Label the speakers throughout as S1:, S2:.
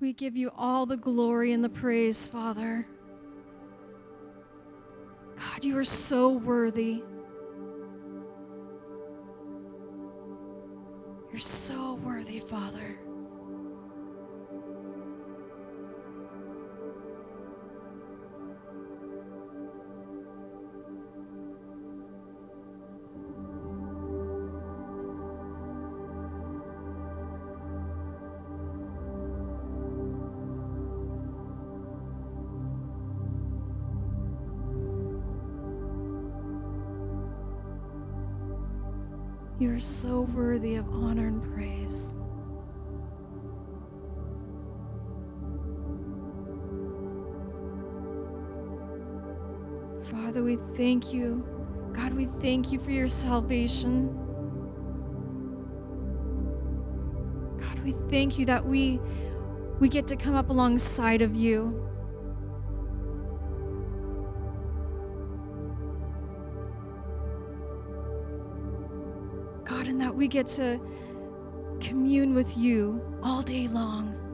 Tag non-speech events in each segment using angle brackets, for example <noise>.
S1: We give you all the glory and the praise, Father. God, you are so worthy. You're so worthy, Father. Are so worthy of honor and praise. Father, we thank you. God, we thank you for your salvation. God, we thank you that we we get to come up alongside of you. Get to commune with you all day long.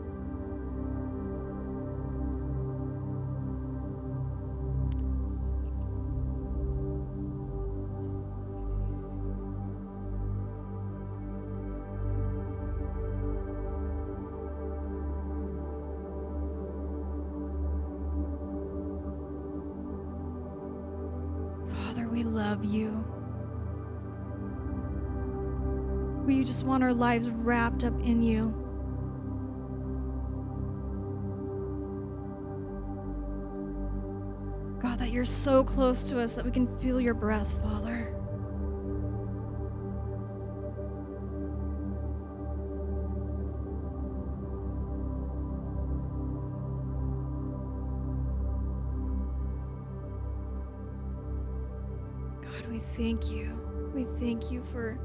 S1: Want our lives wrapped up in you. God, that you're so close to us that we can feel your breath, Father. God, we thank you. We thank you for for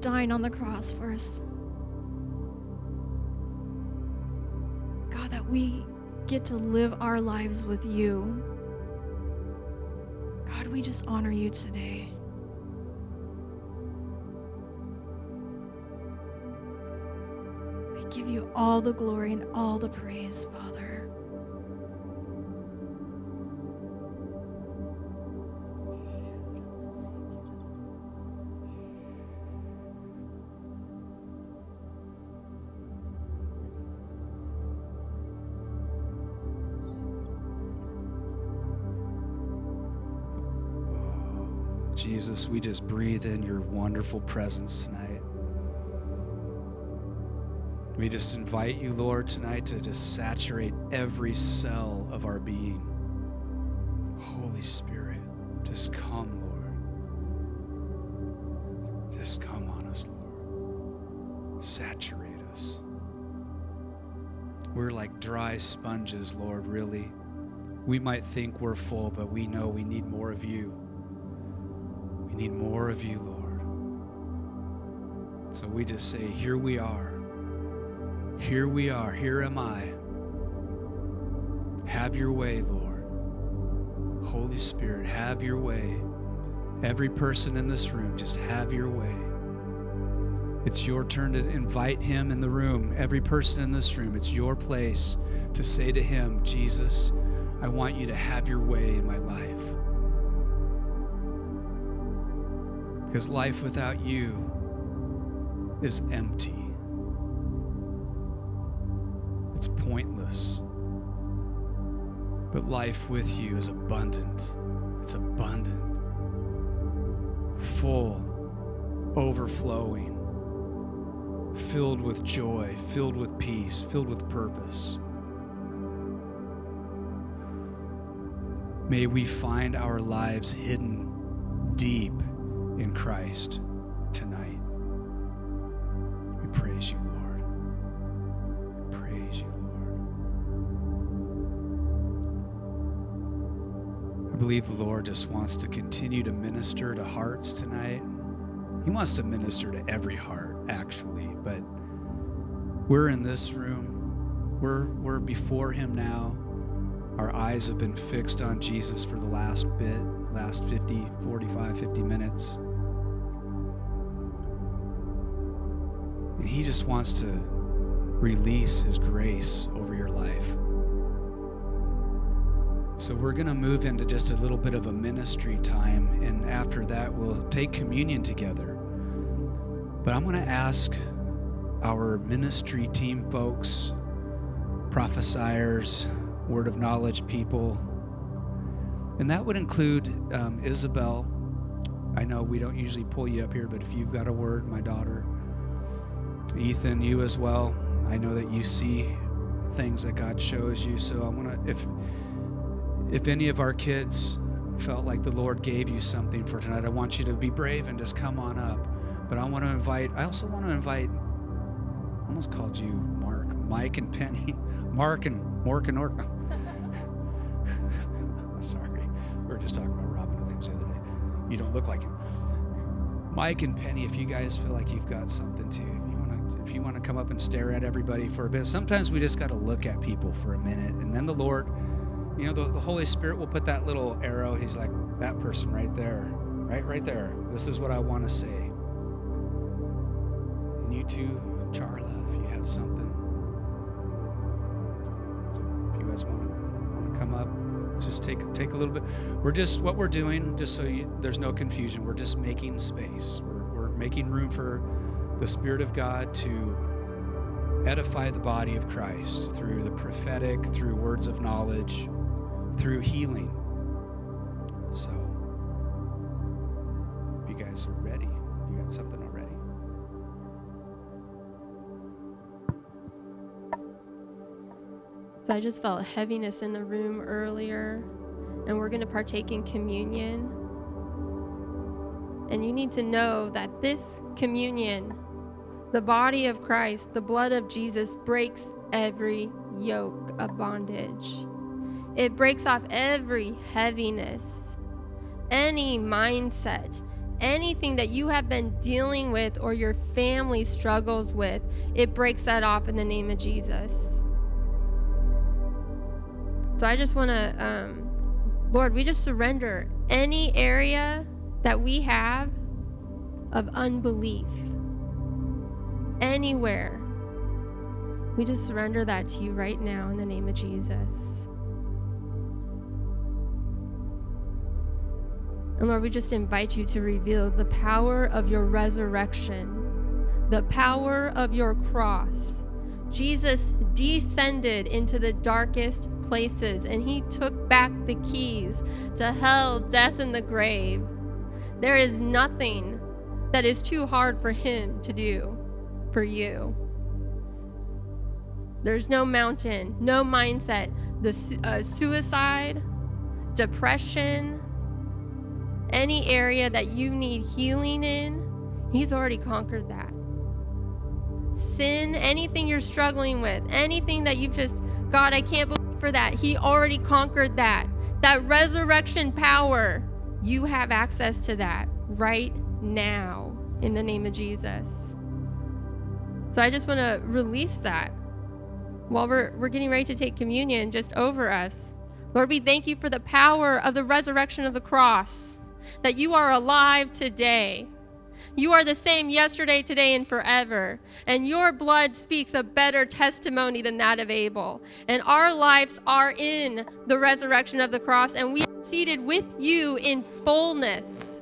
S1: dying on the cross for us. God, that we get to live our lives with you. God, we just honor you today. We give you all the glory and all the praise, Father.
S2: Jesus, we just breathe in your wonderful presence tonight. We just invite you, Lord, tonight to just saturate every cell of our being. Holy Spirit, just come, Lord. Just come on us, Lord. Saturate us. We're like dry sponges, Lord, really. We might think we're full, but we know we need more of you. Need more of you, Lord. So we just say, Here we are. Here we are. Here am I. Have your way, Lord. Holy Spirit, have your way. Every person in this room, just have your way. It's your turn to invite him in the room. Every person in this room, it's your place to say to him, Jesus, I want you to have your way in my life. Because life without you is empty, it's pointless. But life with you is abundant. It's abundant, full, overflowing, filled with joy, filled with peace, filled with purpose. May we find our lives hidden deep in Christ tonight. We praise you, Lord. We praise you, Lord. I believe the Lord just wants to continue to minister to hearts tonight. He wants to minister to every heart, actually, but we're in this room. We're, we're before Him now. Our eyes have been fixed on Jesus for the last bit, last 50, 45, 50 minutes. He just wants to release His grace over your life. So, we're going to move into just a little bit of a ministry time, and after that, we'll take communion together. But I'm going to ask our ministry team folks, prophesiers, word of knowledge people, and that would include um, Isabel. I know we don't usually pull you up here, but if you've got a word, my daughter, Ethan, you as well. I know that you see things that God shows you. So I want to, if if any of our kids felt like the Lord gave you something for tonight, I want you to be brave and just come on up. But I want to invite. I also want to invite. I almost called you Mark, Mike, and Penny, <laughs> Mark and Mork and Ork. <laughs> Sorry, we were just talking about Robin Williams the other day. You don't look like him. Mike and Penny, if you guys feel like you've got something to, you want to, if you want to come up and stare at everybody for a bit. Sometimes we just got to look at people for a minute, and then the Lord, you know, the, the Holy Spirit will put that little arrow. He's like that person right there, right, right there. This is what I want to say. And you too, Charla, if you have something. So if you guys want to want to come up just take take a little bit we're just what we're doing just so you, there's no confusion we're just making space we're, we're making room for the spirit of god to edify the body of christ through the prophetic through words of knowledge through healing so if you guys are ready you got something already
S3: So I just felt heaviness in the room earlier, and we're going to partake in communion. And you need to know that this communion, the body of Christ, the blood of Jesus, breaks every yoke of bondage. It breaks off every heaviness, any mindset, anything that you have been dealing with or your family struggles with. It breaks that off in the name of Jesus. So I just want to, um, Lord, we just surrender any area that we have of unbelief, anywhere. We just surrender that to you right now in the name of Jesus. And Lord, we just invite you to reveal the power of your resurrection, the power of your cross. Jesus descended into the darkest places and he took back the keys to hell, death, and the grave. There is nothing that is too hard for him to do for you. There's no mountain, no mindset, the uh, suicide, depression, any area that you need healing in, he's already conquered that. Sin, anything you're struggling with, anything that you've just, God, I can't believe for that. He already conquered that. That resurrection power, you have access to that right now in the name of Jesus. So I just want to release that while we're, we're getting ready to take communion just over us. Lord, we thank you for the power of the resurrection of the cross, that you are alive today. You are the same yesterday, today, and forever. And your blood speaks a better testimony than that of Abel. And our lives are in the resurrection of the cross, and we are seated with you in fullness.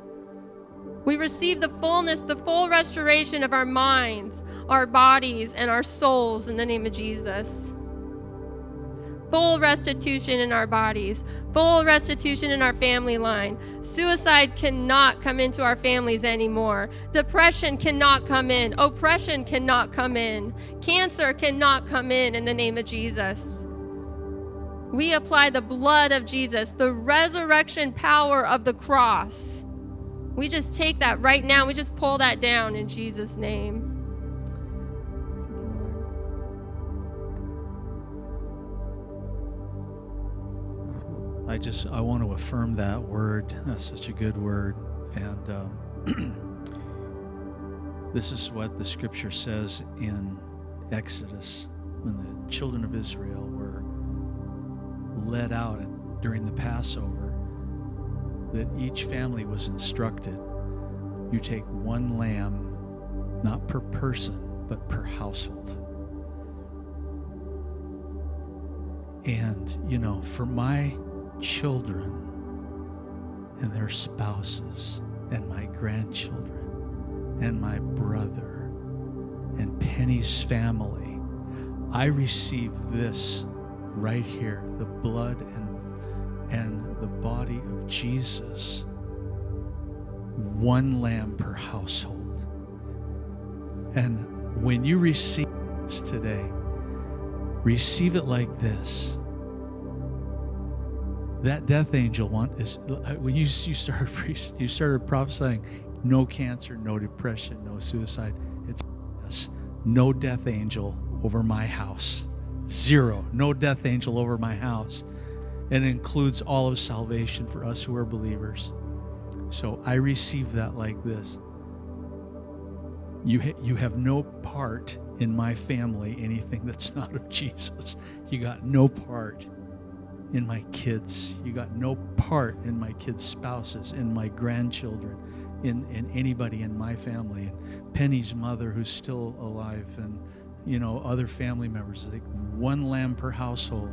S3: We receive the fullness, the full restoration of our minds, our bodies, and our souls in the name of Jesus full restitution in our bodies, full restitution in our family line. Suicide cannot come into our families anymore. Depression cannot come in. Oppression cannot come in. Cancer cannot come in in the name of Jesus. We apply the blood of Jesus, the resurrection power of the cross. We just take that right now. We just pull that down in Jesus' name.
S4: I just I want to affirm that word. That's such a good word, and um, <clears throat> this is what the scripture says in Exodus when the children of Israel were led out during the Passover. That each family was instructed: you take one lamb, not per person, but per household. And, you know, for my children and their spouses and my grandchildren and my brother and Penny's family, I receive this right here the blood and, and the body of Jesus. One lamb per household. And when you receive this today, receive it like this. That death angel one is uh, when you you started <laughs> you started prophesying no cancer, no depression, no suicide. It's yes, no death angel over my house. Zero. No death angel over my house. And it includes all of salvation for us who are believers. So I receive that like this. You, ha- you have no part in my family, anything that's <laughs> not of Jesus. You got no part in my kids. You got no part in my kids' spouses, in my grandchildren, in, in anybody in my family. Penny's mother, who's still alive, and you know, other family members. Like one lamb per household.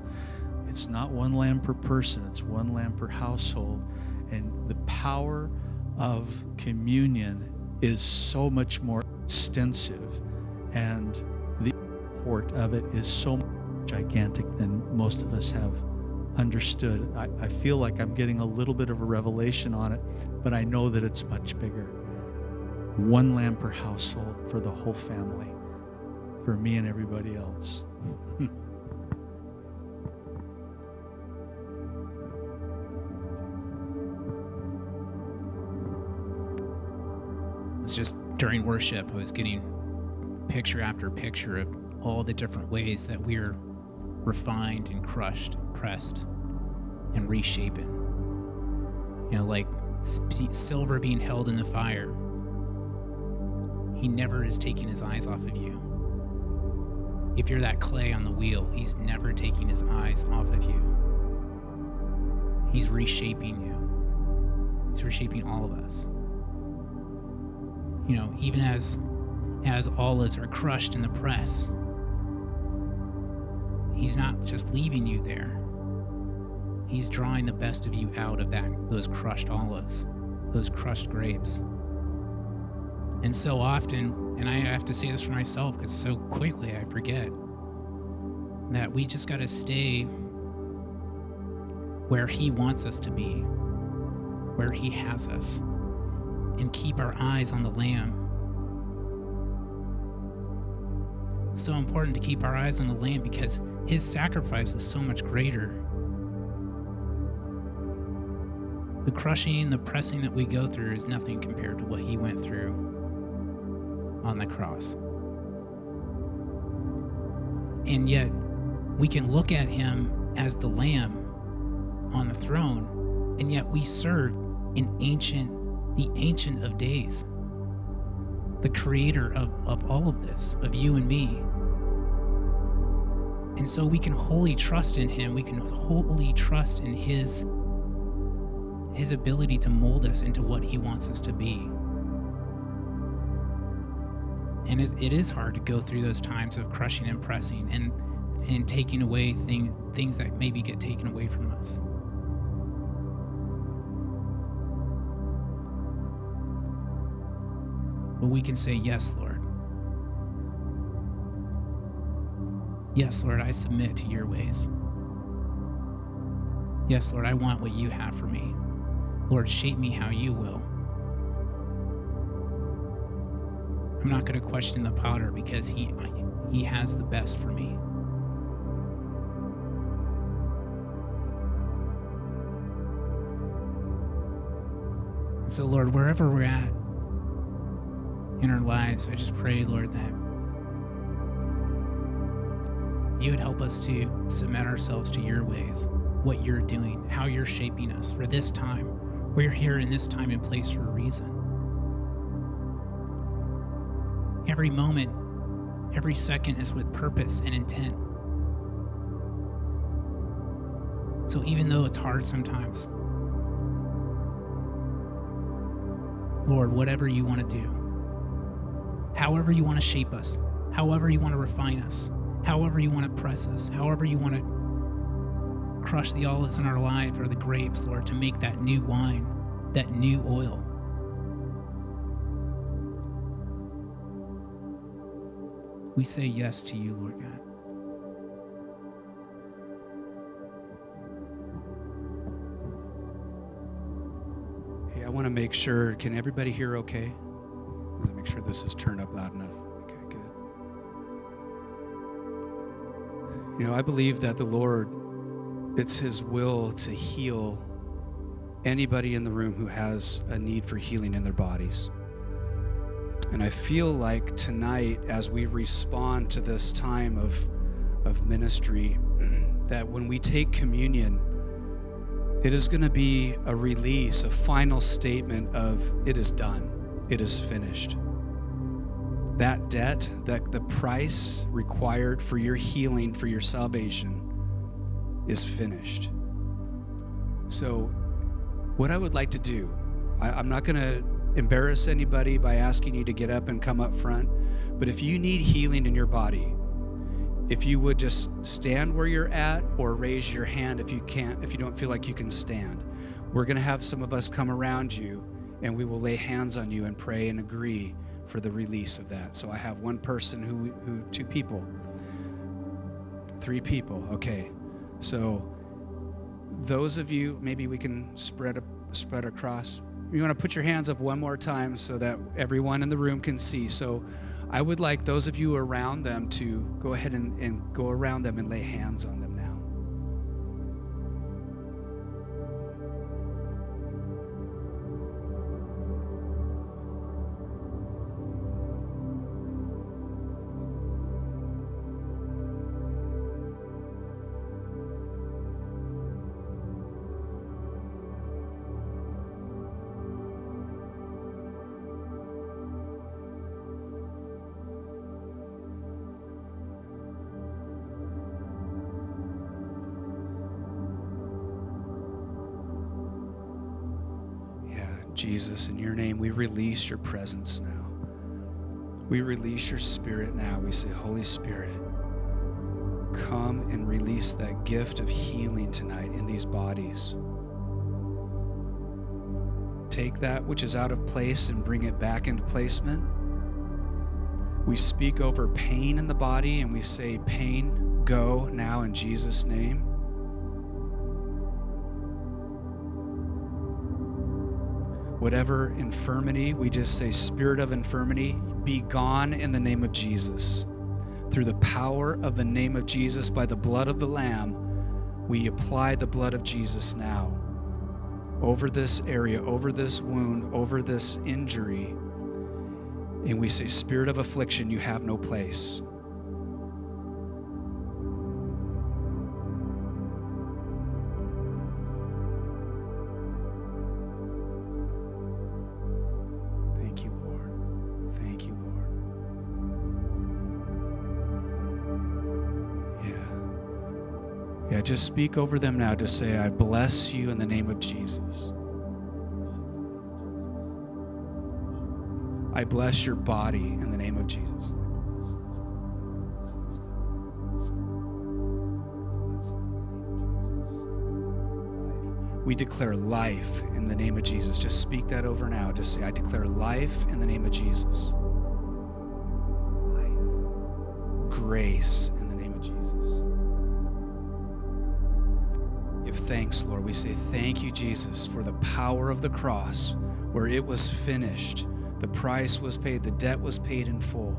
S4: It's not one lamb per person, it's one lamb per household. And the power of communion is so much more extensive, and the import of it is so gigantic than most of us have understood. I, I feel like I'm getting a little bit of a revelation on it, but I know that it's much bigger. One lamb per household for the whole family, for me and everybody else. <laughs>
S5: It's just during worship, I was getting picture after picture of all the different ways that we're refined and crushed, pressed, and reshapen. You know, like sp- silver being held in the fire. He never is taking his eyes off of you. If you're that clay on the wheel, he's never taking his eyes off of you. He's reshaping you. He's reshaping all of us. You know, even as as olives are crushed in the press, he's not just leaving you there. He's drawing the best of you out of that those crushed olives, those crushed grapes. And so often, and I have to say this for myself because so quickly I forget that we just got to stay where he wants us to be, where he has us, and keep our eyes on the lamb. so important to keep our eyes on the lamb because his sacrifice is so much greater. The crushing, the pressing that we go through is nothing compared to what he went through on the cross. And yet, we can look at him as the lamb on the throne, and yet we serve an ancient, the ancient of days, the creator of, of all of this, of you and me. And so we can wholly trust in him. We can wholly trust in his his ability to mold us into what he wants us to be. And it, it is hard to go through those times of crushing and pressing and and taking away thing, things that maybe get taken away from us. But we can say, Yes, Lord. Yes, Lord, I submit to your ways. Yes, Lord, I want what you have for me. Lord, shape me how you will. I'm not going to question the potter because he he has the best for me. So, Lord, wherever we're at in our lives, I just pray, Lord, that you would help us to submit ourselves to your ways, what you're doing, how you're shaping us for this time. We're here in this time and place for a reason. Every moment, every second is with purpose and intent. So even though it's hard sometimes, Lord, whatever you want to do, however you want to shape us, however you want to refine us, however you want to press us, however you want to crush the olives in our life or the grapes, Lord, to make that new wine, that new oil. We say yes to you, Lord God.
S2: Hey, I want to make sure, can everybody hear okay? I want to make sure this is turned up loud enough. You know, I believe that the Lord, it's His will to heal anybody in the room who has a need for healing in their bodies. And I feel like tonight, as we respond to this time of, of ministry, <clears throat> that when we take communion, it is going to be a release, a final statement of it is done, it is finished. That debt, that the price required for your healing, for your salvation, is finished. So, what I would like to do, I, I'm not going to embarrass anybody by asking you to get up and come up front, but if you need healing in your body, if you would just stand where you're at or raise your hand if you can't if you don't feel like you can stand we're going to have some of us come around you and we will lay hands on you and pray and agree for the release of that. So i have one person who who two people. Three people okay. So those of you maybe we can spread spread across. You want to put your hands up one more time so that everyone in the room can see. So I would like those of you around them to go ahead and, and go around them and lay hands on them Jesus, in your name, we release your presence now. We release your spirit now. We say, Holy Spirit, come and release that gift of healing tonight in these bodies. Take that which is out of place and bring it back into placement. We speak over pain in the body and we say, Pain, go now in Jesus' name. Whatever infirmity, we just say, Spirit of infirmity, be gone in the name of Jesus. Through the power of the name of Jesus, by the blood of the Lamb, we apply the blood of Jesus now over this area, over this wound, over this injury. And we say, Spirit of affliction, you have no place. Just speak over them now. to say, I bless you in the name of Jesus. I bless your body in the name of Jesus. We declare life in the name of Jesus. Just speak that over now. Just say, I declare life in the name of Jesus. Grace thanks, Lord. We say, Thank you, Jesus, for the power of the cross where it was finished. The price was paid, the debt was paid in full.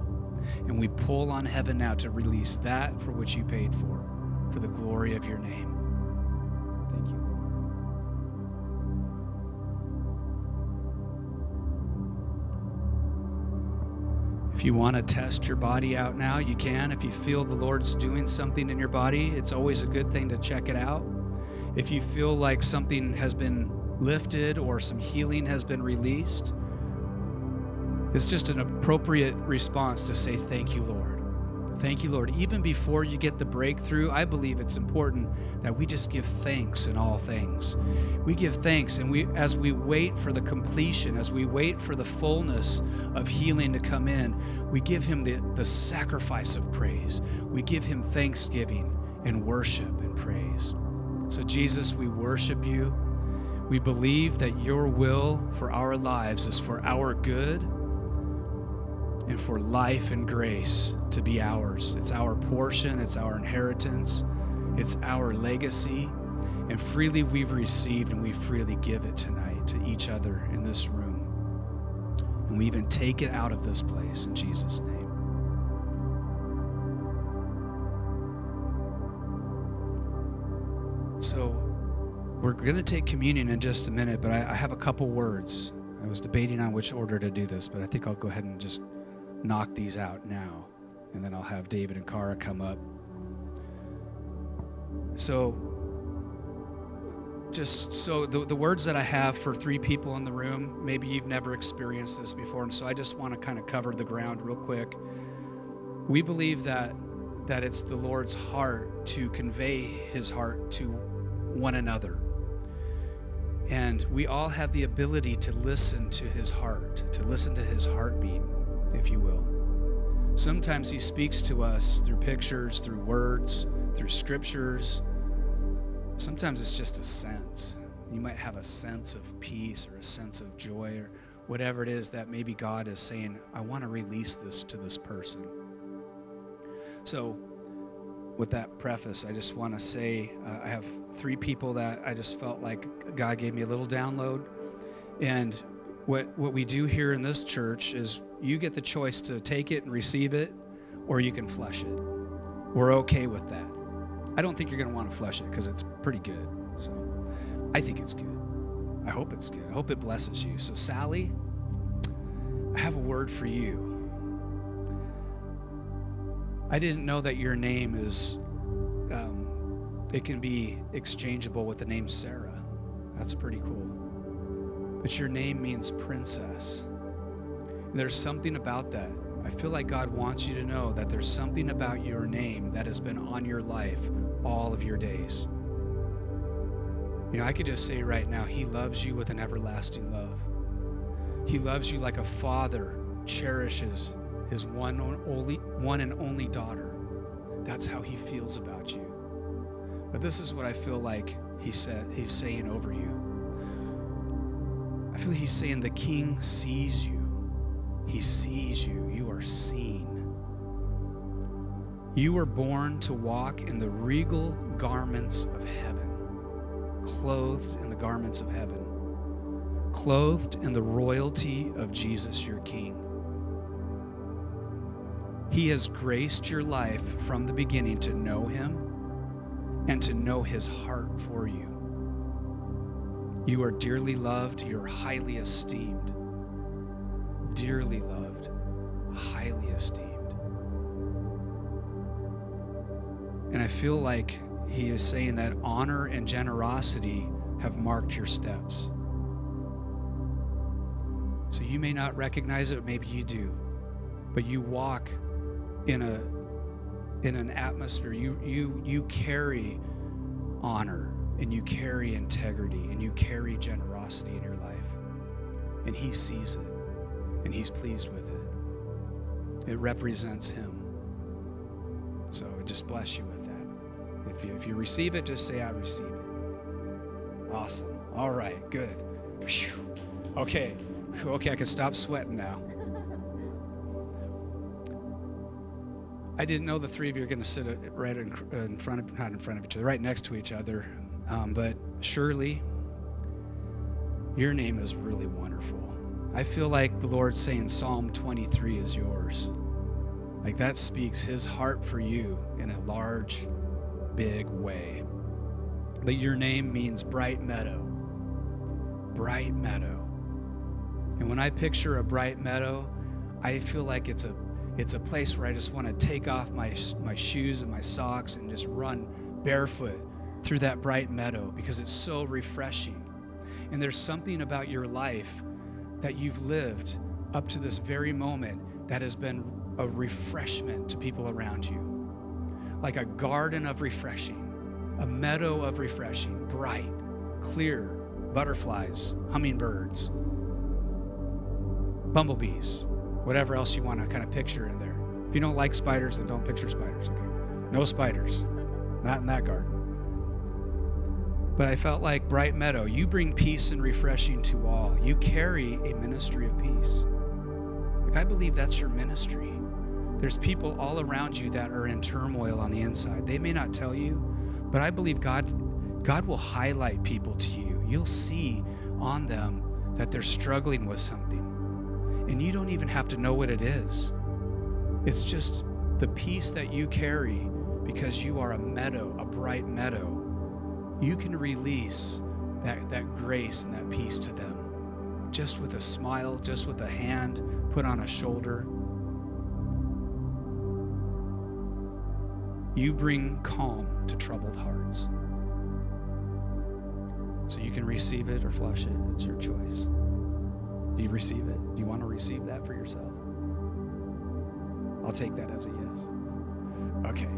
S2: And we pull on heaven now to release that for which you paid for, for the glory of your name. Thank you. If you want to test your body out now, you can. If you feel the Lord's doing something in your body, it's always a good thing to check it out. If you feel like something has been lifted or some healing has been released, it's just an appropriate response to say, Thank you, Lord. Thank you, Lord. Even before you get the breakthrough, I believe it's important that we just give thanks in all things. We give thanks, and we, as we wait for the completion, as we wait for the fullness of healing to come in, we give Him the, the sacrifice of praise. We give Him thanksgiving and worship and praise. So, Jesus, we worship you. We believe that your will for our lives is for our good and for life and grace to be ours. It's our portion, it's our inheritance, it's our legacy. And freely we've received and we freely give it tonight to each other in this room. And we even take it out of this place in Jesus' name. We're going to take communion in just a minute, but I, I, have a couple words. I was debating on which order to do this, but I think I'll go ahead and just knock these out now. And then I'll have David and Kara come up. So, just so the, the words that I have for three people in the room, maybe you've never experienced this before, and so I just want to kind of cover the ground real quick. We believe that that it's the Lord's heart to convey his heart to one another. And we all have the ability to listen to his heart, to listen to his heartbeat, if you will. Sometimes he speaks to us through pictures, through words, through scriptures. Sometimes it's just a sense. You might have a sense of peace or a sense of joy or whatever it is that maybe God is saying, I want to release this to this person. So, with that preface, I just want to say uh, I have three people that I just felt like God gave me a little download. And what, what we do here in this church is you get the choice to take it and receive it, or you can flush it. We're okay with that. I don't think you're going to want to flush it because it's pretty good. So I think it's good. I hope it's good. I hope it blesses you. So, Sally, I have a word for you. I didn't know that your name is, um, it can be exchangeable with the name Sarah. That's pretty cool. But your name means princess. And there's something about that. I feel like God wants you to know that there's something about your name that has been on your life all of your days. You know, I could just say right now, He loves you with an everlasting love. He loves you like a father cherishes his one, only, one and only daughter. That's how he feels about you. But this is what I feel like he said he's saying over you. I feel like he's saying the king sees you. He sees you. You are seen. You were born to walk in the regal garments of heaven, clothed in the garments of heaven, clothed in the royalty of Jesus, your King. He has graced your life from the beginning to know Him and to know His heart for you. You are dearly loved, you're highly esteemed. Dearly loved, highly esteemed. And I feel like He is saying that honor and generosity have marked your steps. So you may not recognize it, maybe you do, but you walk in a in an atmosphere. You you you carry honor and you carry integrity and you carry generosity in your life. And he sees it and he's pleased with it. It represents him. So I just bless you with that. If you if you receive it just say i receive it. Awesome. All right. Good. Okay. Okay. I can stop sweating now I didn't know the three of you are going to sit right in, front of, not in front of each other, right next to each other. Um, but Shirley, your name is really wonderful. I feel like the Lord's saying Psalm 23 is yours. Like that speaks his heart for you in a large, big way. But your name means bright meadow. Bright meadow. And when I picture a bright meadow, I feel like it's a it's a place where I just want to take off my, my shoes and my socks and just run barefoot through that bright meadow because it's so refreshing. And there's something about your life that you've lived up to this very moment that has been a refreshment to people around you. Like a garden of refreshing, a meadow of refreshing, bright, clear, butterflies, hummingbirds, bumblebees, whatever else you want to kind of picture in there. If you don't like spiders, then don't picture spiders, okay? No spiders. Not in that garden. But I felt like Bright Meadow, you bring peace and refreshing to all. You carry a ministry of peace. Like I believe that's your ministry. There's people all around you that are in turmoil on the inside. They may not tell you, but I believe God God will highlight people to you. You'll see on them that they're struggling with something. And you don't even have to know what it is. It's just the peace that you carry because you are a meadow, a bright meadow. You can release that, that grace and that peace to them just with a smile, just with a hand put on a shoulder. You bring calm to troubled hearts. So you can receive it or flush it. It's your choice. Do you receive it? Do you want to receive that for yourself? I'll take that as a yes. Okay.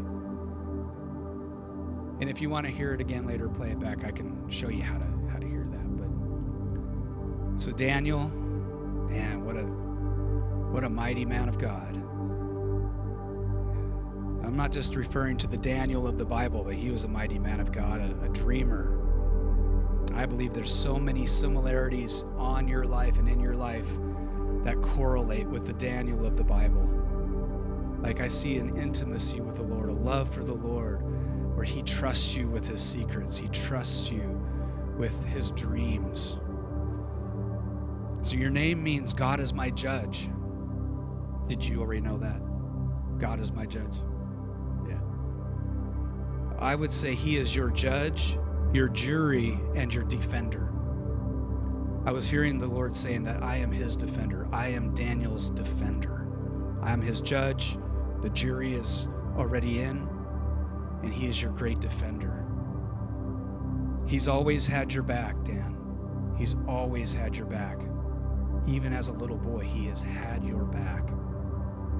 S2: And if you want to hear it again later, play it back. I can show you how to how to hear that. But so Daniel, man, what a what a mighty man of God. I'm not just referring to the Daniel of the Bible, but he was a mighty man of God, a, a dreamer. I believe there's so many similarities on your life and in your life that correlate with the Daniel of the Bible. Like I see an intimacy with the Lord, a love for the Lord, where He trusts you with His secrets, He trusts you with His dreams. So your name means God is my judge. Did you already know that? God is my judge. Yeah. I would say He is your judge, your jury, and your defender. I was hearing the Lord saying that I am His defender. I am Daniel's defender. I am His judge. The jury is already in, and He is your great defender. He's always had your back, Dan. He's always had your back. Even as a little boy, He has had your back.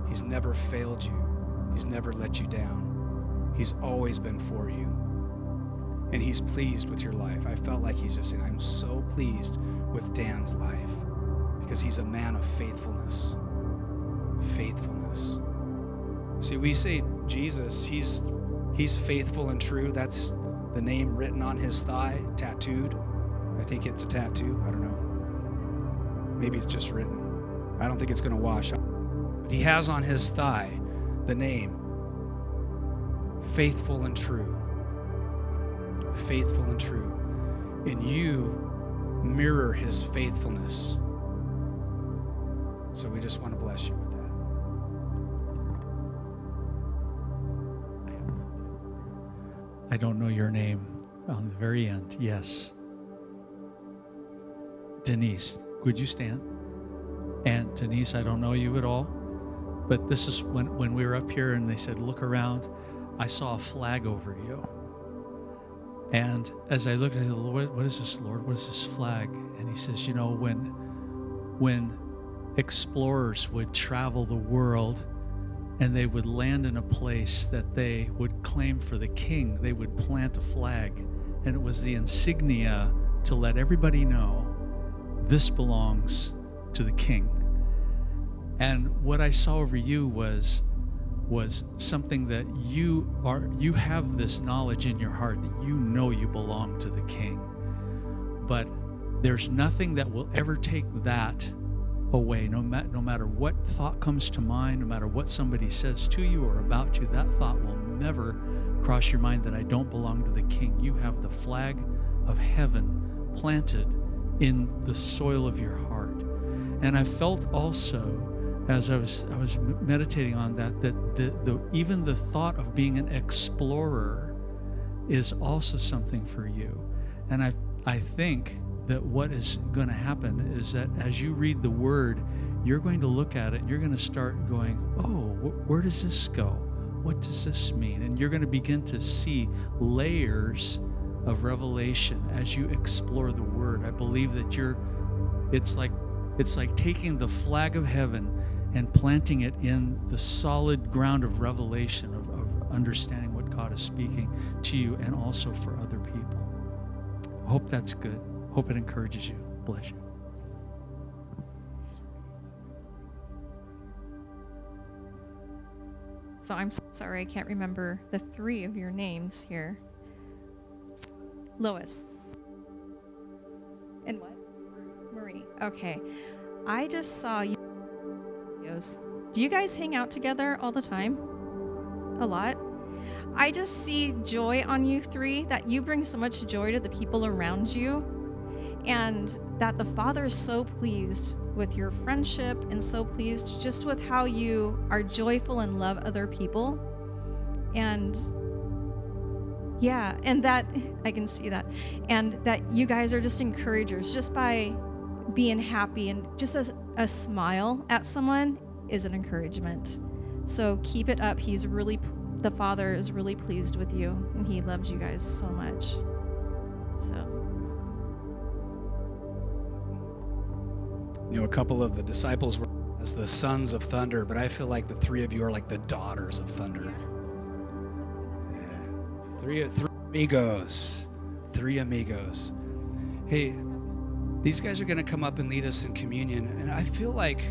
S2: He's never failed you, He's never let you down. He's always been for you. And He's pleased with your life. I felt like He's just saying, I'm so pleased with Dan's life because he's a man of faithfulness. Faithfulness. See, we say Jesus, he's he's faithful and true. That's the name written on his thigh, tattooed. I think it's a tattoo. I don't know. Maybe it's just written. I don't think it's going to wash out. But he has on his thigh the name faithful and true. Faithful and true. And you mirror his faithfulness. So we just want to bless you with that.
S4: I don't know your name on the very end. Yes. Denise, would you stand? And Denise, I don't know you at all, but this is when, when we were up here and they said, look around, I saw a flag over you. And as I looked at it, Lord, what is this, Lord? What is this flag? And he says, you know, when when explorers would travel the world and they would land in a place that they would claim for the king, they would plant a flag. And it was the insignia to let everybody know this belongs to the king. And what I saw over you was was something that you are you have this knowledge in your heart that you know you belong to the king. But there's nothing that will ever take that away. No, no matter what thought comes to mind no matter what somebody says to you or about you that thought will never cross your mind that i don't belong to the king. You have the flag of heaven planted in the soil of your heart. And i felt also as I was I was meditating on that that the, the even the thought of being an explorer is also something for you. And I I think that what is going to happen is that as you read the word, you're going to look at it and you're going to start going, "Oh, wh- where does this go? What does this mean?" And you're going to begin to see layers of revelation as you explore the word. I believe that you're it's like it's like taking the flag of heaven and planting it in the solid ground of revelation, of, of, understanding what God is speaking to you and also for other people. I hope that's good. Hope it encourages you. Bless you.
S1: So I'm so sorry I can't remember the three of your names here. Lois. And what? Marie. Okay. I just saw you. Do you guys hang out together all the time? A lot? I just see joy on you three, that you bring so much joy to the people around you, and that the Father is so pleased with your friendship and so pleased just with how you are joyful and love other people. And yeah, and that <laughs> I can see that. And that you guys are just encouragers just by being happy and just a, a smile at someone is an encouragement. So keep it up. He's really, the Father is really pleased with you and He loves you guys so much. So.
S2: You know, a couple of the disciples were as the sons of thunder, but I feel like the three of you are like the daughters of thunder. Yeah. Three, three amigos. Three amigos. Hey, these guys are going to come up and lead us in communion. And I feel like,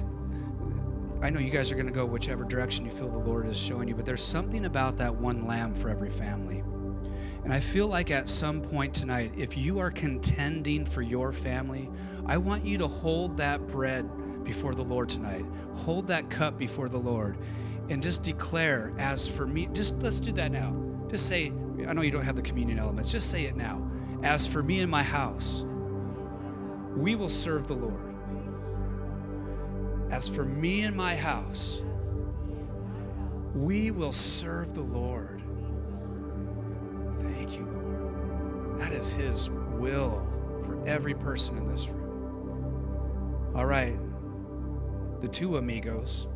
S2: I know you guys are going to go whichever direction you feel the Lord is showing you, but there's something about that one lamb for every family. And I feel like at some point tonight, if you are contending for your family, I want you to hold that bread before the Lord tonight. Hold that cup before the Lord and just declare, as for me, just let's do that now. Just say, I know you don't have the communion elements, just say it now. As for me and my house, we will serve the Lord. As for me and my house, we will serve the Lord. Thank you, Lord. That is His will for every person in this room. All right. The two amigos.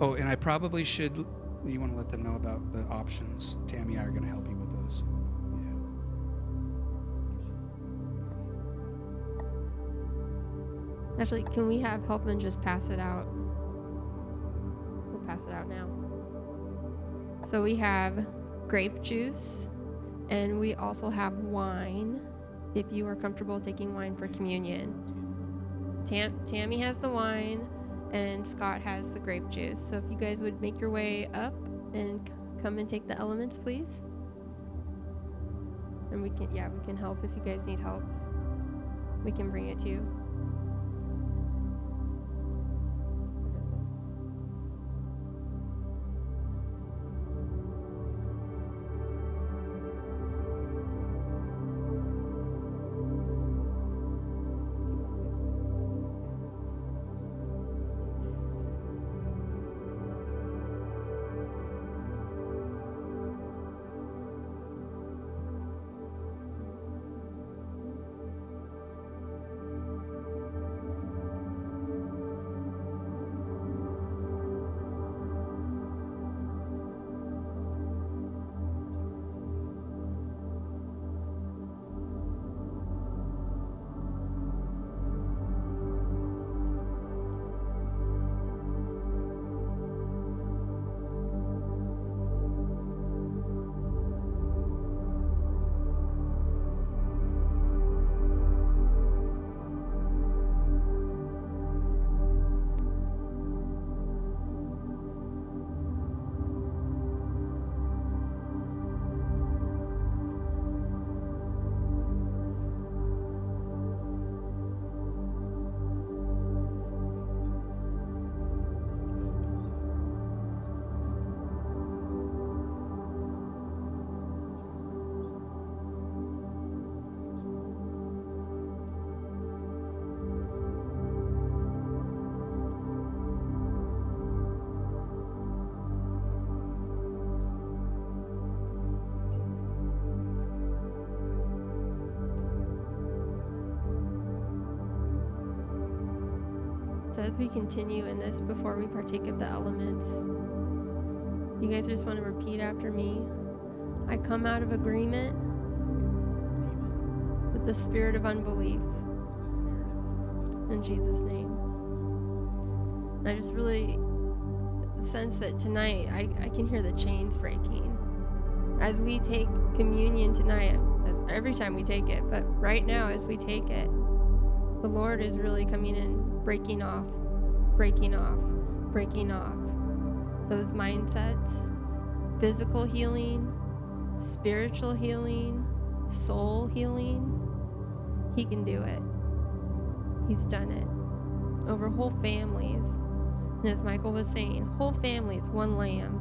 S2: Oh, and I probably should. You want to let them know about the options? Tammy and I are going to help
S3: Actually, can we have Helpman just pass it out? We'll pass it out now. So we have grape juice, and we also have wine if you are comfortable taking wine for communion. Tam- Tammy has the wine and Scott has the grape juice. So if you guys would make your way up and c- come and take the elements, please. And we can, yeah, we can help if you guys need help. We can bring it to you. As we continue in this, before we partake of the elements, you guys just want to repeat after me. I come out of agreement with the spirit of unbelief. In Jesus' name. And I just really sense that tonight I, I can hear the chains breaking. As we take communion tonight, every time we take it, but right now as we take it, the Lord is really coming in breaking off, breaking off, breaking off those mindsets, physical healing, spiritual healing, soul healing, He can do it. He's done it over whole families. And as Michael was saying, whole families, one lamb.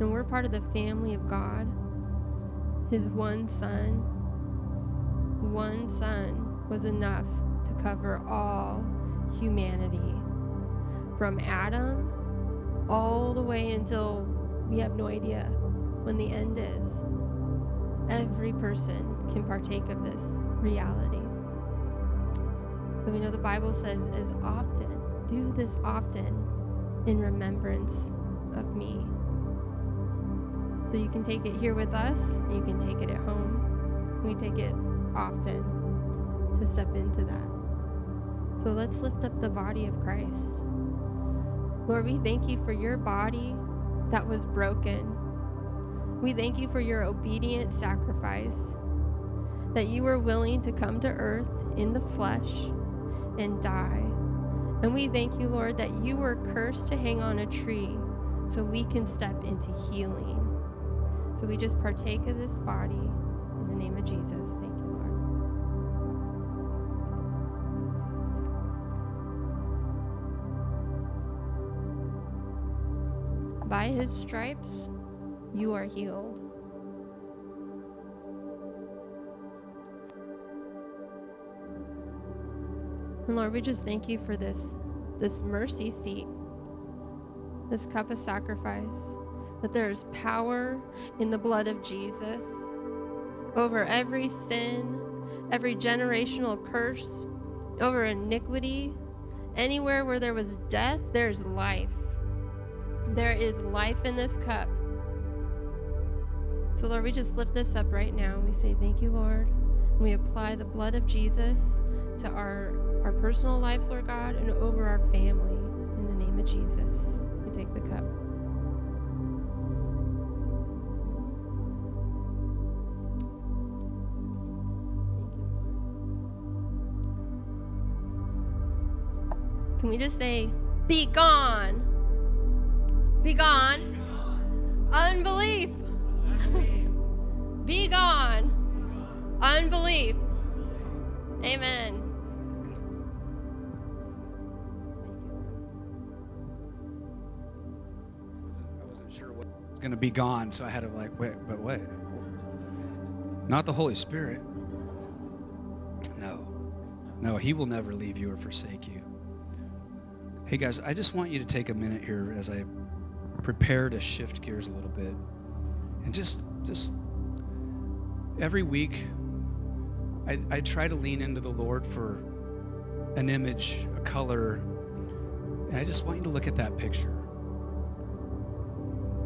S3: And we're part of the family of God. His one son, one son was enough to cover all humanity. From Adam all the way until we have no idea when the end is. Every person can partake of this reality. So we know the Bible says, as often, do this often in remembrance of me. So you can take it here with us, you can take it at home. We take it often to step into that. So let's lift up the body of Christ. Lord, we thank you for your body that was broken. We thank you for your obedient sacrifice, that you were willing to come to earth in the flesh and die. And we thank you, Lord, that you were cursed to hang on a tree so we can step into healing. So we just partake of this body in the name of Jesus. His stripes, you are healed. And Lord, we just thank you for this, this mercy seat, this cup of sacrifice, that there is power in the blood of Jesus over every sin, every generational curse, over iniquity. Anywhere where there was death, there is life. There is life in this cup. So, Lord, we just lift this up right now. And we say, Thank you, Lord. We apply the blood of Jesus to our, our personal lives, Lord God, and over our family. In the name of Jesus, we take the cup. Can we just say, Be gone? Be gone. Unbelief. <laughs> Be gone. Unbelief. Amen.
S2: I wasn't sure what was going to be gone, so I had to like wait, but wait. Not the Holy Spirit. No. No, he will never leave you or forsake you. Hey guys, I just want you to take a minute here as I prepare to shift gears a little bit. And just just every week I, I try to lean into the Lord for an image, a color, and I just want you to look at that picture.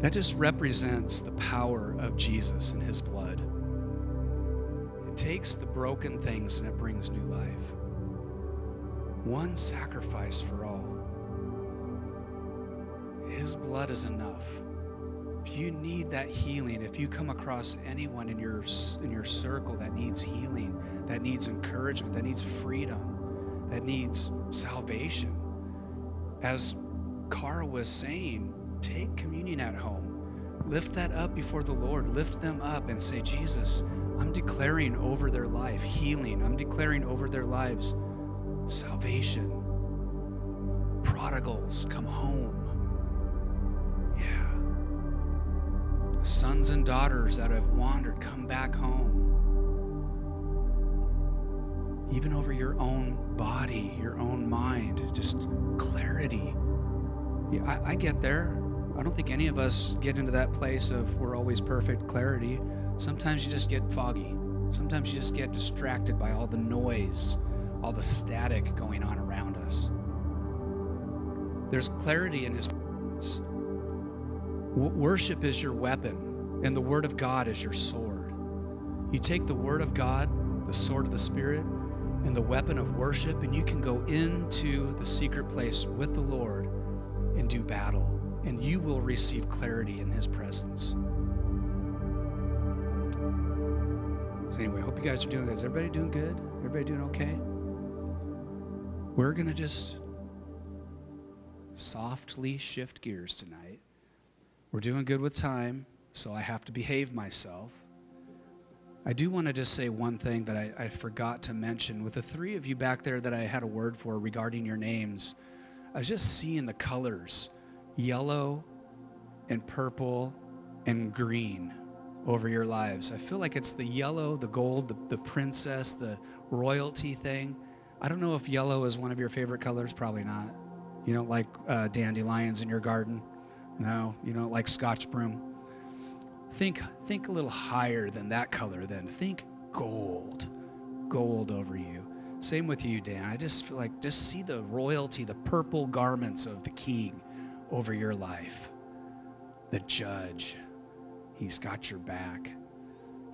S2: That just represents the power of Jesus and his blood. It takes the broken things and it brings new life. One sacrifice for all. His blood is enough. If you need that healing, if you come across anyone in your in your circle that needs healing, that needs encouragement, that needs freedom, that needs salvation, as Cara was saying, take communion at home. Lift that up before the Lord. Lift them up and say, Jesus, I'm declaring over their life healing. I'm declaring over their lives salvation. Prodigals, come home. Sons and daughters that have wandered, come back home. Even over your own body, your own mind, just clarity. Yeah, I, I get there. I don't think any of us get into that place of we're always perfect clarity. Sometimes you just get foggy. Sometimes you just get distracted by all the noise, all the static going on around us. There's clarity in His presence. W- worship is your weapon, and the Word of God is your sword. You take the Word of God, the sword of the Spirit, and the weapon of worship, and you can go into the secret place with the Lord and do battle, and you will receive clarity in His presence. So, anyway, I hope you guys are doing good. Is everybody doing good? Everybody doing okay? We're going to just softly shift gears tonight. We're doing good with time, so I have to behave myself. I do want to just say one thing that I, I, forgot to mention. With the three of you back there that I had a word for regarding your names, I was just seeing the colors yellow and purple and green over your lives. I feel like it's the yellow, the gold, the, the princess, the royalty thing. I don't know if yellow is one of your favorite colors. Probably not. You don't like uh, dandelions in your garden? No. You don't like scotch broom? Think, think a little higher than that color then. Think gold. Gold over you. Same with you, Dan. I just feel like just see the royalty, the purple garments of the king over your life. The judge. He's got your back.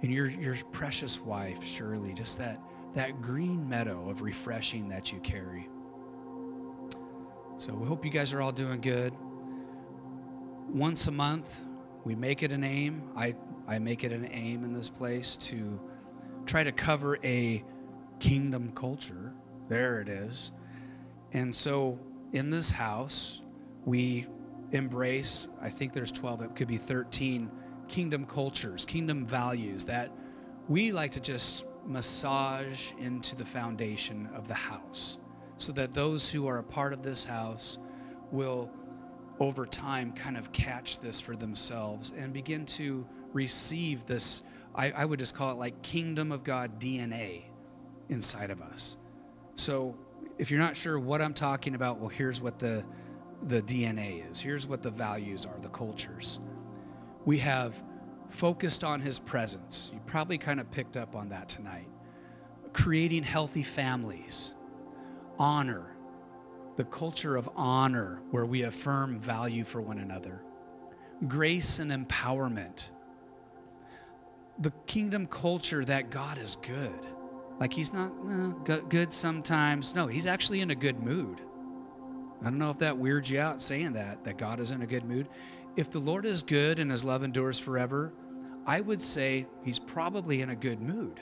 S2: And your your precious wife, Shirley, just that that green meadow of refreshing that you carry. So we hope you guys are all doing good. Once a month, we make it an aim. I, I make it an aim in this place to try to cover a kingdom culture. There it is. And so in this house, we embrace, I think there's 12, it could be 13 kingdom cultures, kingdom values that we like to just massage into the foundation of the house so that those who are a part of this house will over time kind of catch this for themselves and begin to receive this I, I, would just call it like kingdom of god dna inside of us. So if you're not sure what i'm talking about well here's what the the dna is. Here's what the values are the cultures. We have focused on his presence. You probably kind of picked up on that tonight. Creating healthy families. Honor the culture of honor where we affirm value for one another, grace and empowerment, the kingdom culture that God is good. Like he's not eh, good sometimes. No, he's actually in a good mood. I don't know if that weirds you out saying that, that God is in a good mood. If the Lord is good and his love endures forever, I would say he's probably in a good mood.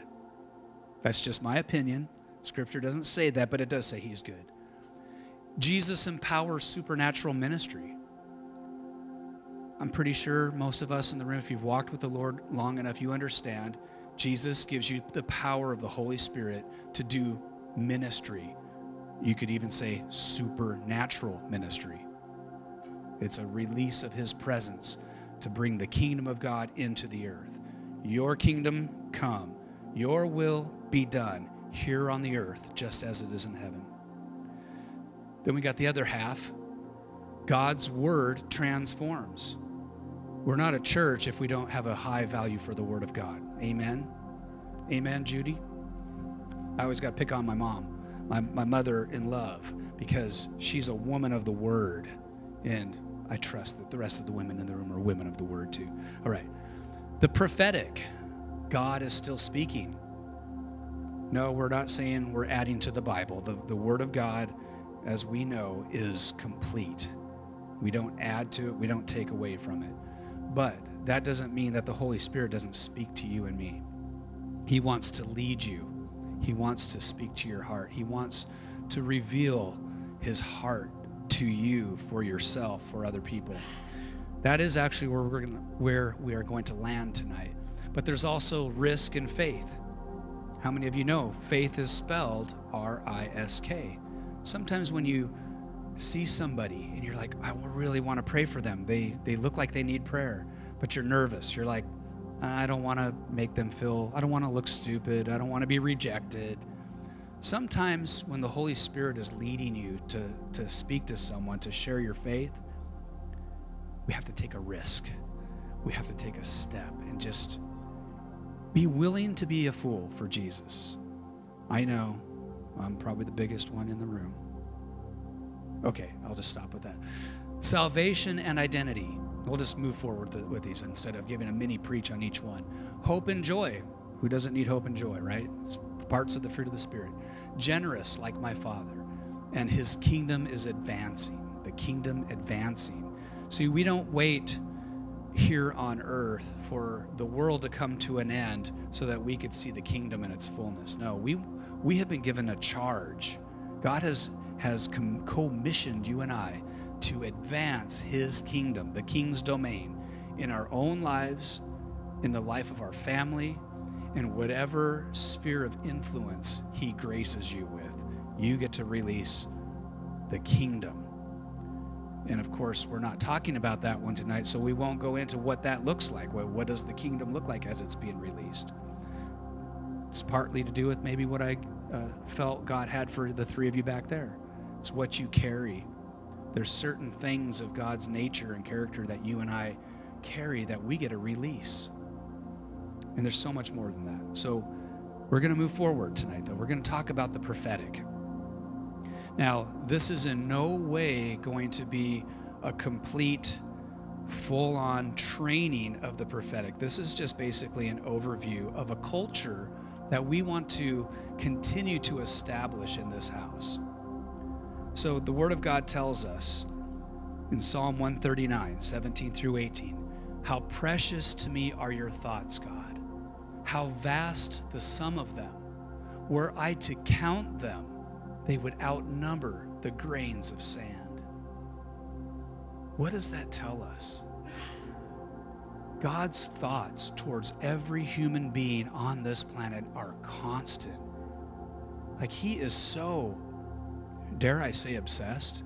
S2: That's just my opinion. Scripture doesn't say that, but it does say he's good. Jesus empowers supernatural ministry. I'm pretty sure most of us in the room, if you've walked with the Lord long enough, you understand Jesus gives you the power of the Holy Spirit to do ministry. You could even say supernatural ministry. It's a release of His presence to bring the kingdom of God into the earth. Your kingdom come, your will be done here on the earth, just as it is in heaven. Then we got the other half God's word transforms. We're not a church if we don't have a high value for the word of God. Amen. Amen, Judy. I always got to pick on my mom, my, my mother in love, because she's a woman of the word. And I trust that the rest of the women in the room are women of the word too. All right. The prophetic. God is still speaking. No, we're not saying we're adding to the Bible. The, the Word of God as we know, is complete. We don't add to it, we don't take away from it. But that doesn't mean that the Holy Spirit doesn't speak to you and me. He wants to lead you, He wants to speak to your heart, He wants to reveal His heart to you for yourself, for other people. That is actually where we're gonna, where we are going to land tonight. But there's also risk and faith. How many of you know faith is spelled R I S K? Sometimes when you see somebody and you're like, I really want to pray for them. They they look like they need prayer, but you're nervous. You're like, I don't want to make them feel, I don't want to look stupid. I don't want to be rejected. Sometimes when the Holy Spirit is leading you to, to speak to someone, to share your faith, we have to take a risk. We have to take a step and just be willing to be a fool for Jesus. I know I'm probably the biggest one in the room. Okay, I'll just stop with that. Salvation and identity. We'll just move forward with these instead of giving a mini preach on each one. Hope and joy. Who doesn't need hope and joy, right? It's parts of the fruit of the Spirit. Generous, like my Father. And his kingdom is advancing. The kingdom advancing. See, we don't wait here on earth for the world to come to an end so that we could see the kingdom in its fullness. No, we we have been given a charge. God has, has commissioned you and I to advance his kingdom, the king's domain, in our own lives, in the life of our family, and whatever sphere of influence He graces you with. You get to release the kingdom. And of course, we're not talking about that one tonight, so we won't go into what that looks like. What, what does the kingdom look like as it's being released? It's partly to do with maybe what I uh, felt God had for the three of you back there. It's what you carry. There's certain things of God's nature and character that you and I carry that we get a release. And there's so much more than that. So we're going to move forward tonight, though. We're going to talk about the prophetic. Now, this is in no way going to be a complete, full on training of the prophetic. This is just basically an overview of a culture that we want to continue to establish in this house. So, the Word of God tells us in Psalm 139, 17 through 18, How precious to me are your thoughts, God. How vast the sum of them. Were I to count them, they would outnumber the grains of sand. What does that tell us? God's thoughts towards every human being on this planet are constant. Like, He is so, dare I say, obsessed.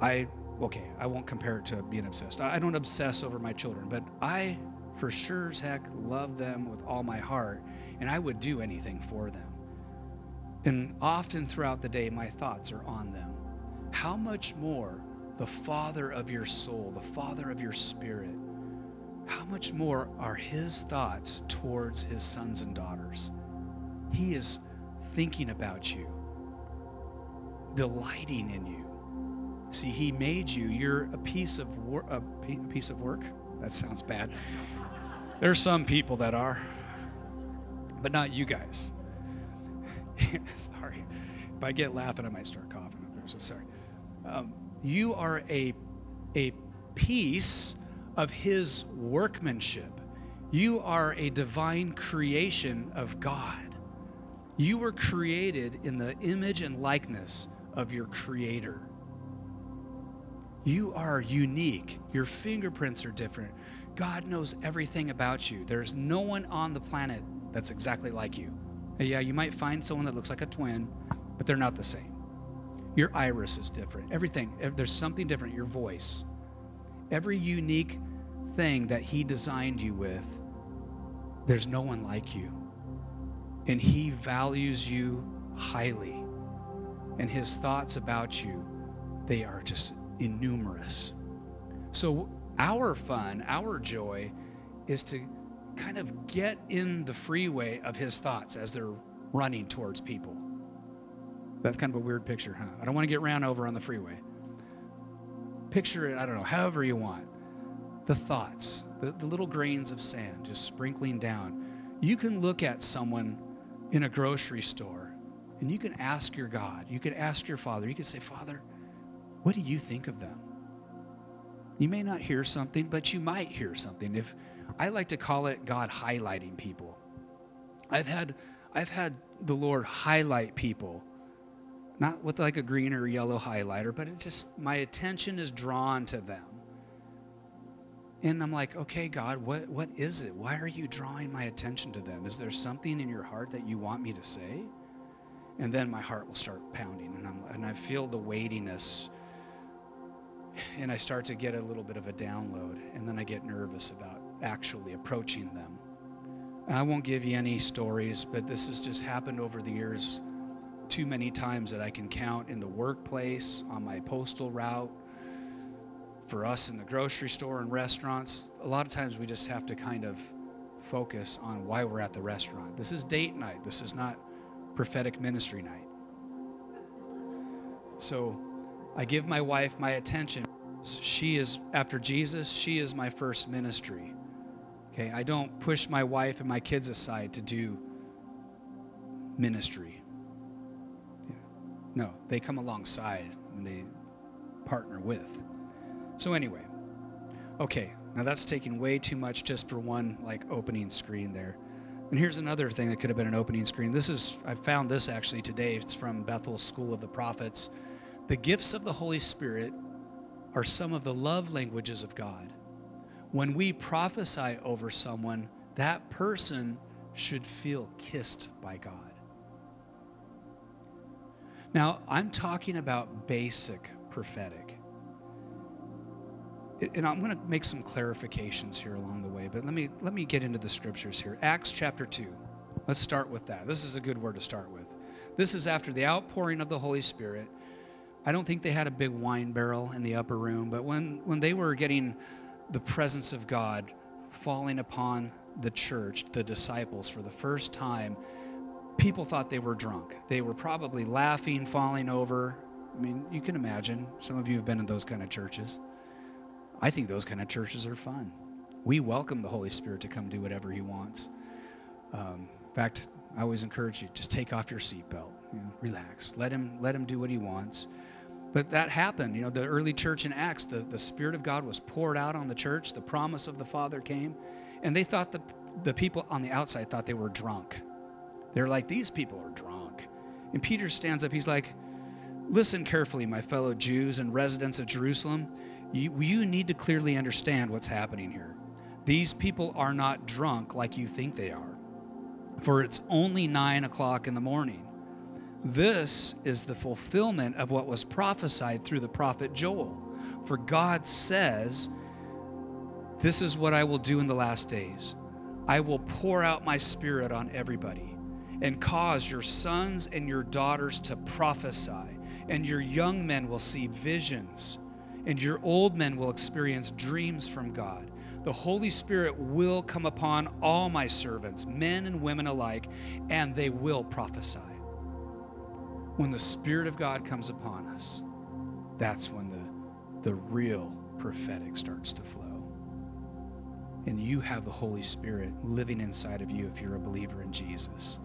S2: I, okay, I won't compare it to being obsessed. I don't obsess over my children, but I, for sure as heck, love them with all my heart, and I would do anything for them. And often throughout the day, my thoughts are on them. How much more the Father of your soul, the Father of your spirit, how much more are his thoughts towards his sons and daughters? He is thinking about you, delighting in you. See, he made you. You're a piece of work. A piece of work. That sounds bad. There's some people that are, but not you guys. <laughs> sorry. If I get laughing, I might start coughing. I'm so sorry. Um, you are a, a piece of His workmanship. You are a divine creation of God. You were created in the image and likeness of your Creator. You are unique. Your fingerprints are different. God knows everything about you. There's no one on the planet that's exactly like you. Yeah, you might find someone that looks like a twin, but they're not the same. Your iris is different. Everything, there's something different. Your voice. Every unique thing that He designed you with, there's no one like you. And He values you highly. And His thoughts about you, they are just innumerous. So, our fun, our joy is to kind of get in the freeway of his thoughts as they're running towards people. That's kind of a weird picture, huh? I don't want to get ran over on the freeway. Picture it, I don't know, however you want. The thoughts, the, the little grains of sand just sprinkling down. You can look at someone in a grocery store and you can ask your God, you can ask your Father, you can say, Father, what do you think of them? You may not hear something, but you might hear something. If I like to call it God highlighting people. I've had I've had the Lord highlight people, not with like a green or yellow highlighter, but it just my attention is drawn to them. And I'm like, okay, God, what, what is it? Why are you drawing my attention to them? Is there something in your heart that you want me to say? And then my heart will start pounding, and, I'm, and I feel the weightiness and I start to get a little bit of a download, and then I get nervous about actually approaching them. I won't give you any stories, but this has just happened over the years too many times that I can count in the workplace, on my postal route, for us in the grocery store and restaurants. A lot of times we just have to kind of focus on why we're at the restaurant. This is date night, this is not prophetic ministry night. So I give my wife my attention. She is, after Jesus, she is my first ministry. Okay, I don't push my wife and my kids aside to do ministry. Yeah. No, they come alongside and they partner with. So anyway, okay, now that's taking way too much just for one like opening screen there. And here's another thing that could have been an opening screen. This is I found this actually today. It's from Bethel School of the Prophets. The gifts of the Holy Spirit are some of the love languages of God. When we prophesy over someone, that person should feel kissed by God. Now, I'm talking about basic prophetic. And I'm going to make some clarifications here along the way, but let me let me get into the scriptures here. Acts chapter 2. Let's start with that. This is a good word to start with. This is after the outpouring of the Holy Spirit. I don't think they had a big wine barrel in the upper room, but when when they were getting the presence of God falling upon the church, the disciples for the first time, people thought they were drunk. They were probably laughing, falling over. I mean, you can imagine. Some of you have been in those kind of churches. I think those kind of churches are fun. We welcome the Holy Spirit to come do whatever He wants. Um, in fact, I always encourage you just take off your seatbelt, you know, relax, let Him let Him do what He wants. But that happened. You know, the early church in Acts, the, the Spirit of God was poured out on the church. The promise of the Father came. And they thought the, the people on the outside thought they were drunk. They're like, these people are drunk. And Peter stands up. He's like, listen carefully, my fellow Jews and residents of Jerusalem. You, you need to clearly understand what's happening here. These people are not drunk like you think they are, for it's only nine o'clock in the morning. This is the fulfillment of what was prophesied through the prophet Joel. For God says, This is what I will do in the last days. I will pour out my spirit on everybody and cause your sons and your daughters to prophesy, and your young men will see visions, and your old men will experience dreams from God. The Holy Spirit will come upon all my servants, men and women alike, and they will prophesy when the Spirit of God comes upon us, that's when the, the real prophetic starts to flow. And you have the Holy Spirit living inside of you if you're a believer in Jesus.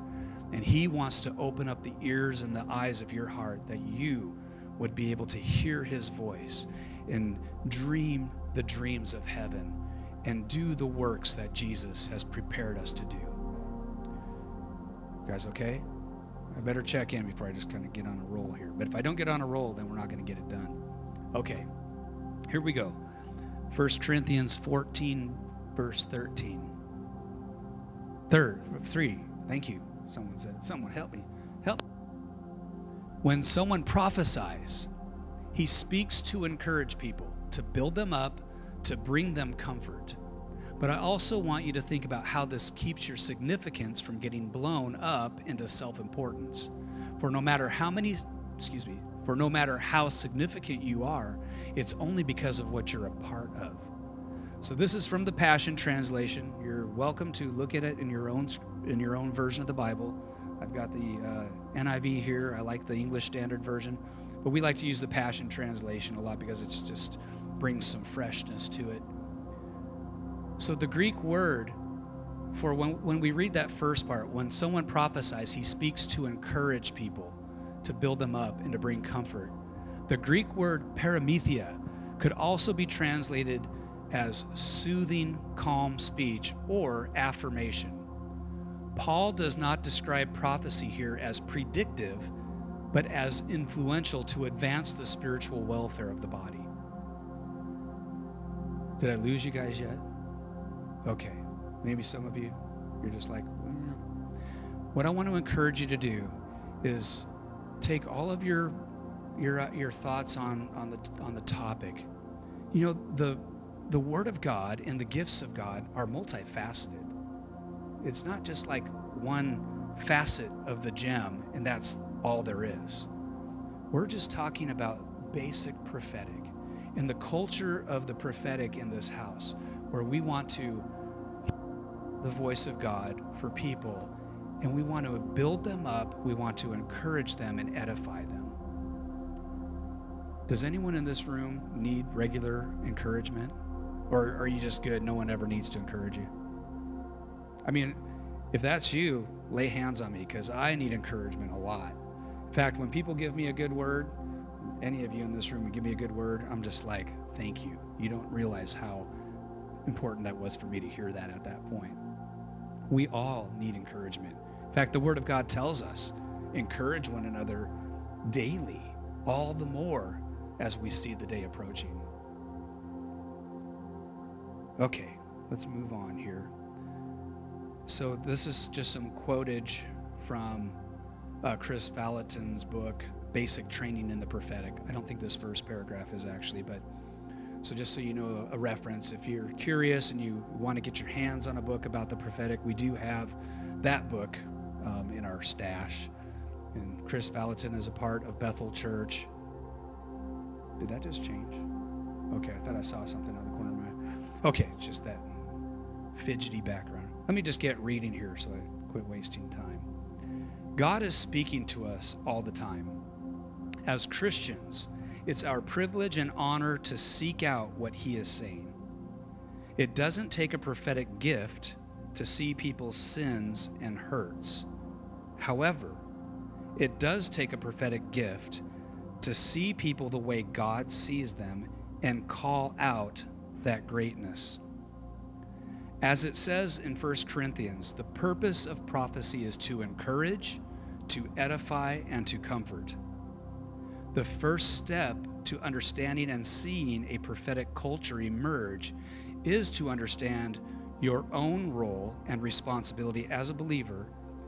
S2: And He wants to open up the ears and the eyes of your heart that you would be able to hear His voice and dream the dreams of heaven and do the works that Jesus has prepared us to do. You guys, okay? I better check in before I just kind of get on a roll here. But if I don't get on a roll, then we're not going to get it done. Okay, here we go. 1 Corinthians 14, verse 13. Third, three. Thank you. Someone said, someone help me. Help. When someone prophesies, he speaks to encourage people, to build them up, to bring them comfort. But I also want you to think about how this keeps your significance from getting blown up into self importance. For no matter how many, excuse me, for no matter how significant you are, it's only because of what you're a part of. So this is from the Passion Translation. You're welcome to look at it in your own in your own version of the Bible. I've got the uh, NIV here. I like the English Standard Version, but we like to use the Passion Translation a lot because it's just brings some freshness to it. So the Greek word for when, when we read that first part, when someone prophesies, he speaks to encourage people, to build them up, and to bring comfort. The Greek word paramuthia could also be translated as soothing, calm speech or affirmation. Paul does not describe prophecy here as predictive, but as influential to advance the spiritual welfare of the body. Did I lose you guys yet? Okay. Maybe some of you, you're just like, mm. what I want to encourage you to do is take all of your your uh, your thoughts on on the on the topic. You know, the the word of God and the gifts of God are multifaceted. It's not just like one facet of the gem and that's all there is. We're just talking about basic prophetic and the culture of the prophetic in this house where we want to the voice of God for people and we want to build them up, we want to encourage them and edify them. Does anyone in this room need regular encouragement? Or are you just good? No one ever needs to encourage you. I mean, if that's you, lay hands on me because I need encouragement a lot. In fact, when people give me a good word, any of you in this room give me a good word, I'm just like, thank you. You don't realize how important that was for me to hear that at that point. We all need encouragement. In fact, the Word of God tells us encourage one another daily, all the more as we see the day approaching. Okay, let's move on here. So, this is just some quotage from uh, Chris Vallotton's book, Basic Training in the Prophetic. I don't think this first paragraph is actually, but so just so you know a reference, if you're curious and you want to get your hands on a book about the prophetic, we do have that book um, in our stash. And Chris Vallotton is a part of Bethel Church. Did that just change? Okay, I thought I saw something on the corner of my. Okay, just that fidgety background. Let me just get reading here so I quit wasting time. God is speaking to us all the time. As Christians, it's our privilege and honor to seek out what He is saying. It doesn't take a prophetic gift to see people's sins and hurts. However, it does take a prophetic gift to see people the way God sees them and call out that greatness. As it says in 1 Corinthians, the purpose of prophecy is to encourage, to edify, and to comfort. The first step to understanding and seeing a prophetic culture emerge is to understand your own role and responsibility as a believer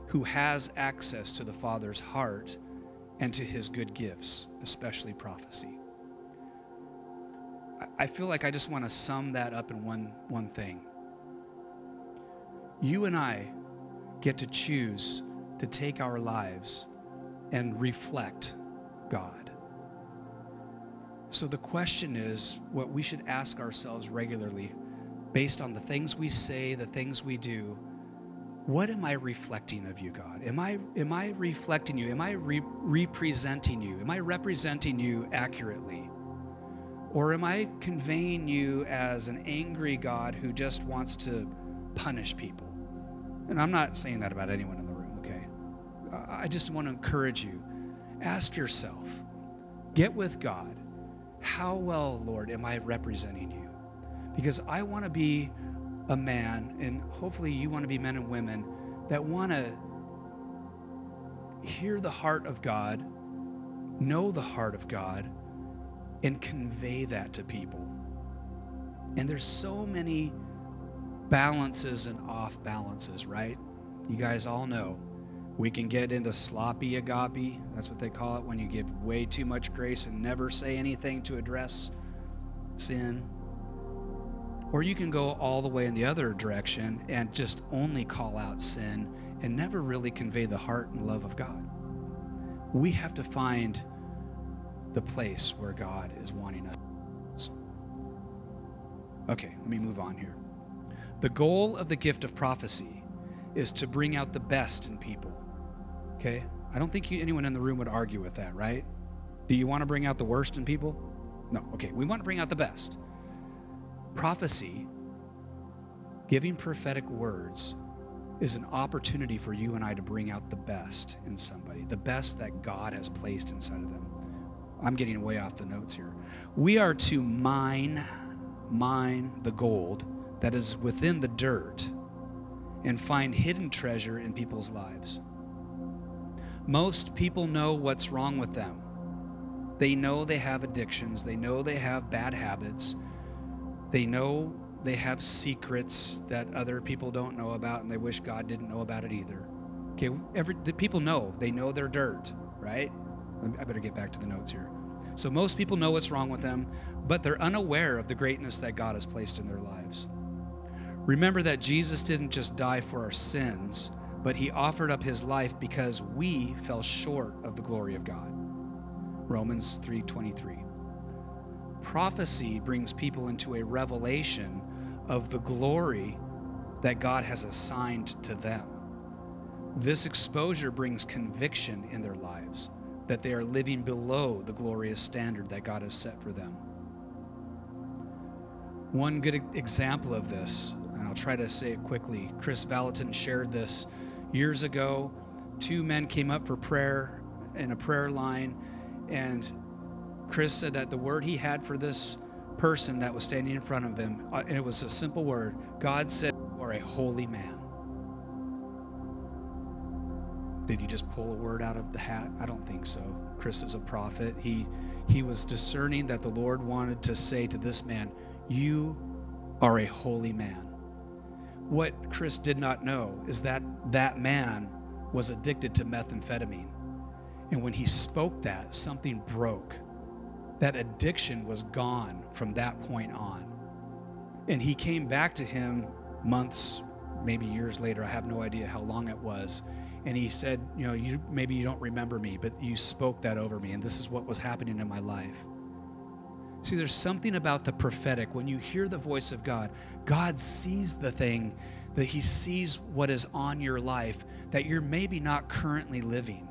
S2: who has access to the Father's heart and to his good gifts, especially prophecy. I feel like I just want to sum that up in one, one thing. You and I get to choose to take our lives and reflect God. So the question is what we should ask ourselves regularly based on the things we say, the things we do. What am I reflecting of you, God? Am I am I reflecting you? Am I re- representing you? Am I representing you accurately? Or am I conveying you as an angry God who just wants to punish people? And I'm not saying that about anyone in the room, okay? I just want to encourage you. Ask yourself, get with God. How well, Lord, am I representing you? Because I want to be a man, and hopefully you want to be men and women that want to hear the heart of God, know the heart of God, and convey that to people. And there's so many balances and off balances, right? You guys all know. We can get into sloppy agape. That's what they call it when you give way too much grace and never say anything to address sin. Or you can go all the way in the other direction and just only call out sin and never really convey the heart and love of God. We have to find the place where God is wanting us. Okay, let me move on here. The goal of the gift of prophecy is to bring out the best in people. Okay? I don't think you, anyone in the room would argue with that, right? Do you want to bring out the worst in people? No. Okay, we want to bring out the best. Prophecy, giving prophetic words, is an opportunity for you and I to bring out the best in somebody, the best that God has placed inside of them. I'm getting way off the notes here. We are to mine, mine the gold that is within the dirt and find hidden treasure in people's lives. Most people know what's wrong with them. They know they have addictions, they know they have bad habits, they know they have secrets that other people don't know about and they wish God didn't know about it either. Okay, every the people know, they know their dirt, right? I better get back to the notes here. So most people know what's wrong with them, but they're unaware of the greatness that God has placed in their lives. Remember that Jesus didn't just die for our sins, but he offered up his life because we fell short of the glory of God. Romans 3:23. Prophecy brings people into a revelation of the glory that God has assigned to them. This exposure brings conviction in their lives that they are living below the glorious standard that God has set for them. One good example of this, try to say it quickly, Chris Vallotton shared this years ago. Two men came up for prayer in a prayer line, and Chris said that the word he had for this person that was standing in front of him, uh, and it was a simple word God said, You are a holy man. Did he just pull a word out of the hat? I don't think so. Chris is a prophet. He he was discerning that the Lord wanted to say to this man, You are a holy man. What Chris did not know is that that man was addicted to methamphetamine. And when he spoke that, something broke. That addiction was gone from that point on. And he came back to him months, maybe years later. I have no idea how long it was. And he said, You know, you, maybe you don't remember me, but you spoke that over me. And this is what was happening in my life. See, there's something about the prophetic. When you hear the voice of God, God sees the thing, that He sees what is on your life that you're maybe not currently living.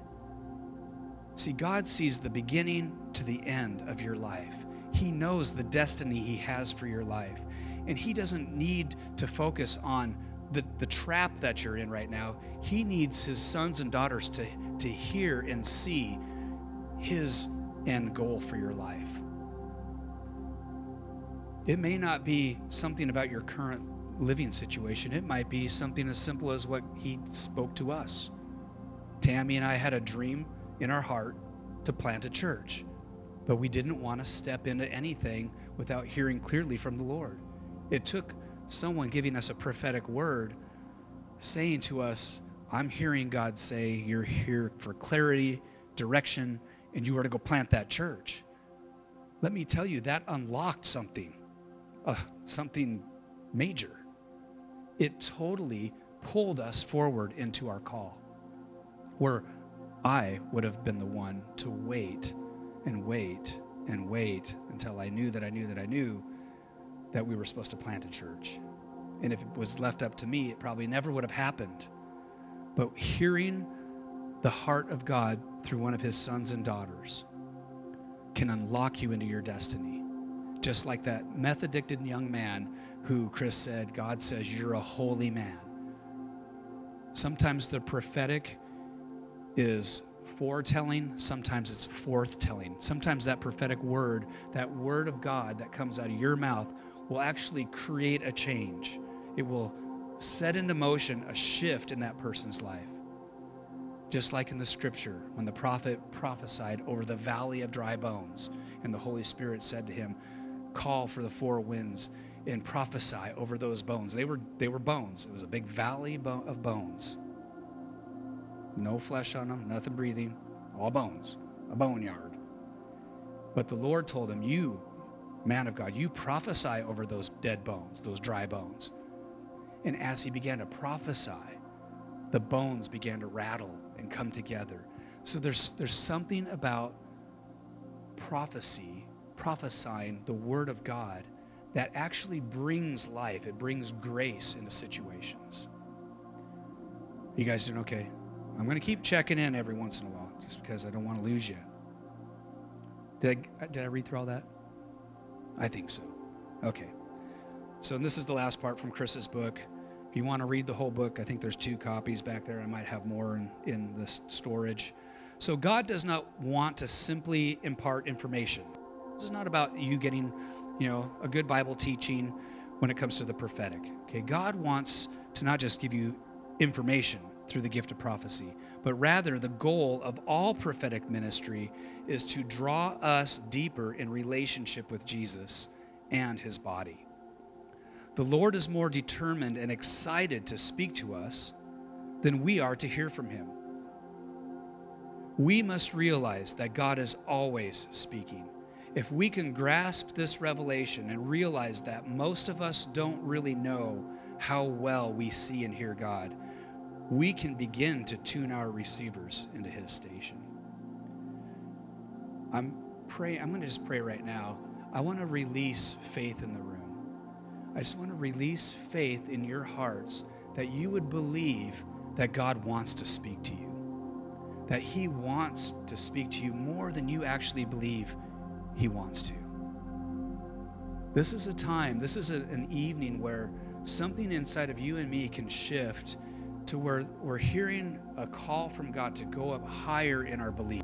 S2: See, God sees the beginning to the end of your life. He knows the destiny He has for your life. And He doesn't need to focus on the, the trap that you're in right now. He needs His sons and daughters to, to hear and see His end goal for your life. It may not be something about your current living situation, it might be something as simple as what He spoke to us. Tammy and I had a dream in our heart to plant a church, but we didn't want to step into anything without hearing clearly from the Lord. It took someone giving us a prophetic word saying to us, I'm hearing God say, You're here for clarity, direction, and you are to go plant that church. Let me tell you, that unlocked something, uh, something major. It totally pulled us forward into our call, where I would have been the one to wait and wait and wait until I knew that I knew that I knew that we were supposed to plant a church. And if it was left up to me, it probably never would have happened. But hearing the heart of God through one of his sons and daughters can unlock you into your destiny. Just like that meth addicted young man who Chris said, God says, You're a holy man. Sometimes the prophetic is foretelling, sometimes it's forthtelling. Sometimes that prophetic word, that word of God that comes out of your mouth, will actually create a change. It will set into motion a shift in that person's life. Just like in the scripture, when the prophet prophesied over the valley of dry bones, and the Holy Spirit said to him, Call for the four winds and prophesy over those bones. They were, they were bones, it was a big valley of bones. No flesh on them, nothing breathing, all bones, a boneyard. But the Lord told him, You, man of God, you prophesy over those dead bones, those dry bones. And as he began to prophesy, the bones began to rattle and come together. So there's, there's something about prophecy, prophesying the word of God, that actually brings life, it brings grace into situations. You guys doing okay? I'm going to keep checking in every once in a while just because I don't want to lose you. Did I, uh, did I read through all that? I think so. Okay. So this is the last part from Chris's book. If you want to read the whole book, I think there's two copies back there. I might have more in, in the storage. So God does not want to simply impart information. This is not about you getting, you know, a good Bible teaching when it comes to the prophetic. Okay, God wants to not just give you information through the gift of prophecy, but rather the goal of all prophetic ministry is to draw us deeper in relationship with Jesus and his body. The Lord is more determined and excited to speak to us than we are to hear from him. We must realize that God is always speaking. If we can grasp this revelation and realize that most of us don't really know how well we see and hear God, we can begin to tune our receivers into his station. I'm praying, I'm going to just pray right now. I want to release faith in the room. I just want to release faith in your hearts that you would believe that God wants to speak to you, that He wants to speak to you more than you actually believe He wants to. This is a time, this is a, an evening where something inside of you and me can shift to where we're hearing a call from God to go up higher in our belief,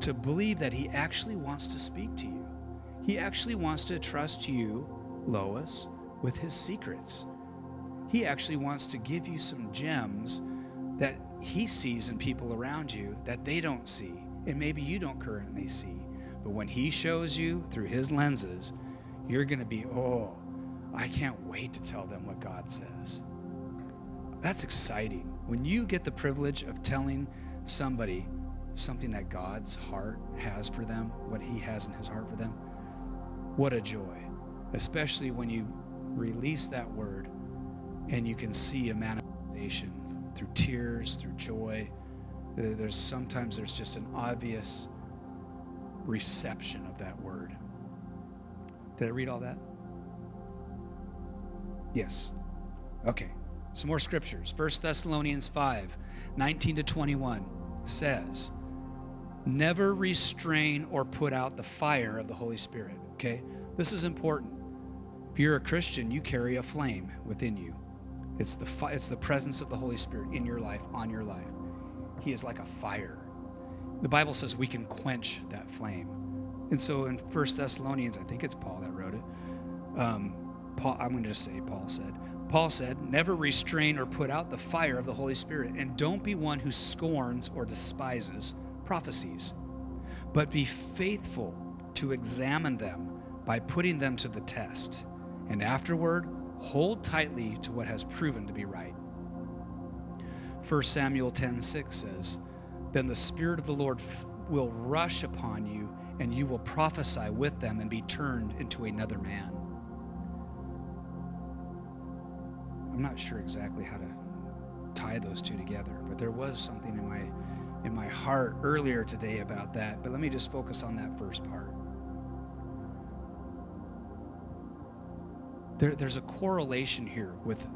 S2: to believe that He actually wants to speak to you. He actually wants to trust you, Lois, with His secrets. He actually wants to give you some gems that He sees in people around you that they don't see, and maybe you don't currently see. But when He shows you through His lenses, you're going to be, oh, I can't wait to tell them what God says. That's exciting. When you get the privilege of telling somebody something that God's heart has for them, what He has in His heart for them, what a joy. Especially when you release that word and you can see a manifestation through tears, through joy. There's sometimes there's just an obvious reception of that word. Did I read all that? Yes. Okay. Some more scriptures. 1 Thessalonians 5 19 to 21 says, Never restrain or put out the fire of the Holy Spirit. Okay? This is important. If you're a Christian, you carry a flame within you. It's the, fi- it's the presence of the Holy Spirit in your life, on your life. He is like a fire. The Bible says we can quench that flame. And so in 1 Thessalonians, I think it's Paul that wrote it. Um, Paul, I'm going to just say Paul said. Paul said, Never restrain or put out the fire of the Holy Spirit, and don't be one who scorns or despises prophecies, but be faithful to examine them by putting them to the test, and afterward hold tightly to what has proven to be right. 1 Samuel 10:6 says, Then the Spirit of the Lord will rush upon you, and you will prophesy with them and be turned into another man. I'm not sure exactly how to tie those two together, but there was something in my in my heart earlier today about that. But let me just focus on that first part. There, there's a correlation here with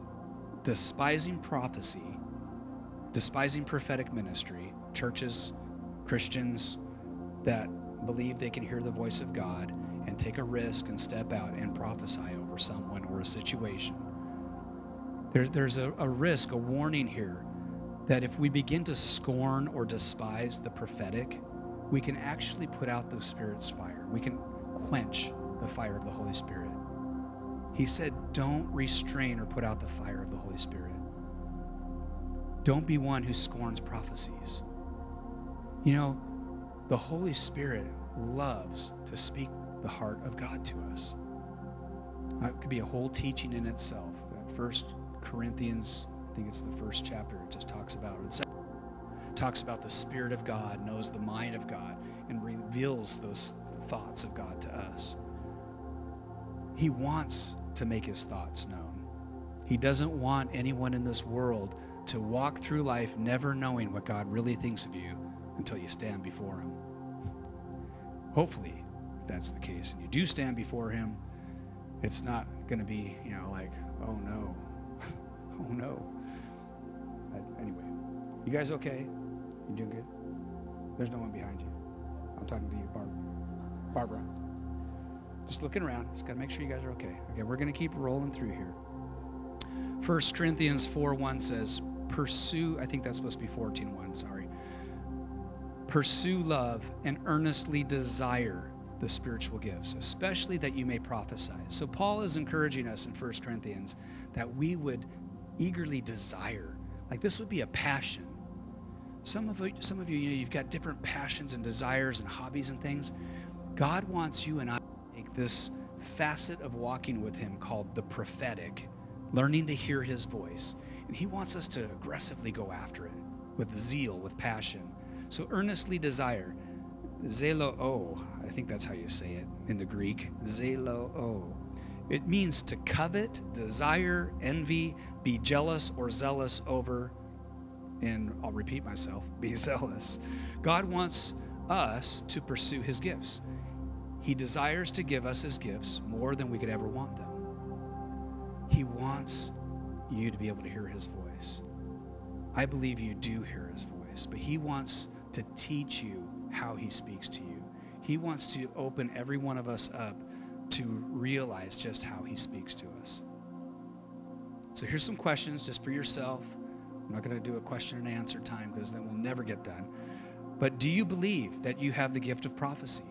S2: despising prophecy, despising prophetic ministry, churches, Christians that believe they can hear the voice of God and take a risk and step out and prophesy over someone or a situation. There, there's a, a risk, a warning here, that if we begin to scorn or despise the prophetic, we can actually put out the Spirit's fire. We can quench the fire of the Holy Spirit. He said, Don't restrain or put out the fire of the Holy Spirit. Don't be one who scorns prophecies. You know, the Holy Spirit loves to speak the heart of God to us. It could be a whole teaching in itself. First Corinthians, I think it's the first chapter, it just talks about it. talks about the Spirit of God knows the mind of God and reveals those thoughts of God to us. He wants to make his thoughts known. He doesn't want anyone in this world to walk through life never knowing what God really thinks of you until you stand before him. Hopefully, if that's the case, and you do stand before him, it's not going to be, you know, like, oh no, <laughs> oh no. But anyway, you guys okay? You doing good? There's no one behind you. I'm talking to you, Barb. Barbara. Just looking around. Just got to make sure you guys are okay. Okay, we're going to keep rolling through here. 1 Corinthians 4 1 says, Pursue, I think that's supposed to be 14 1, sorry. Pursue love and earnestly desire the spiritual gifts, especially that you may prophesy. So, Paul is encouraging us in 1 Corinthians that we would eagerly desire, like this would be a passion. Some of some of you, you know, you've got different passions and desires and hobbies and things. God wants you and I to take this facet of walking with Him called the prophetic, learning to hear His voice. And He wants us to aggressively go after it with zeal, with passion. So earnestly desire. Zelo I think that's how you say it in the Greek. Zelo o. It means to covet, desire, envy, be jealous or zealous over, and I'll repeat myself, <laughs> be zealous. God wants us to pursue his gifts. He desires to give us his gifts more than we could ever want them. He wants you to be able to hear his voice. I believe you do hear his voice, but he wants to teach you how he speaks to you. He wants to open every one of us up to realize just how he speaks to us. So here's some questions just for yourself. I'm not going to do a question and answer time because then we'll never get done. But do you believe that you have the gift of prophecy?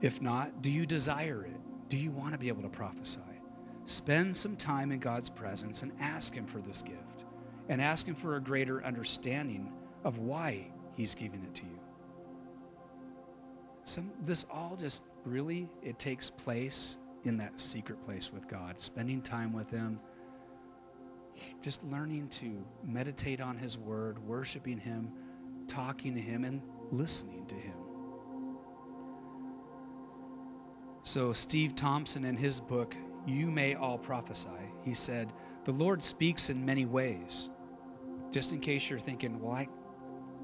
S2: If not, do you desire it? Do you want to be able to prophesy? Spend some time in God's presence and ask Him for this gift and ask Him for a greater understanding of why He's giving it to you. Some, this all just really, it takes place in that secret place with God, spending time with Him, just learning to meditate on His Word, worshiping Him, talking to Him, and listening to Him. So, Steve Thompson, in his book, You May All Prophesy, he said, The Lord speaks in many ways. Just in case you're thinking, well, I,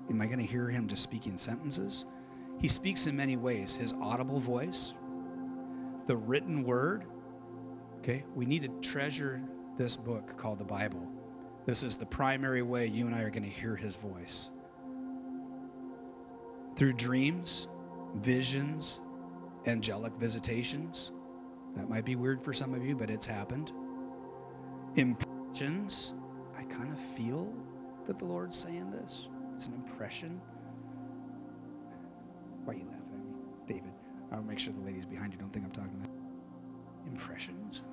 S2: am I going to hear him just speaking sentences? He speaks in many ways his audible voice, the written word. Okay, we need to treasure this book called the Bible. This is the primary way you and I are going to hear his voice. Through dreams, visions, angelic visitations. That might be weird for some of you, but it's happened. Impressions. I kind of feel that the Lord's saying this. It's an impression. Why are you laughing at me, David? I'll make sure the ladies behind you don't think I'm talking about impressions.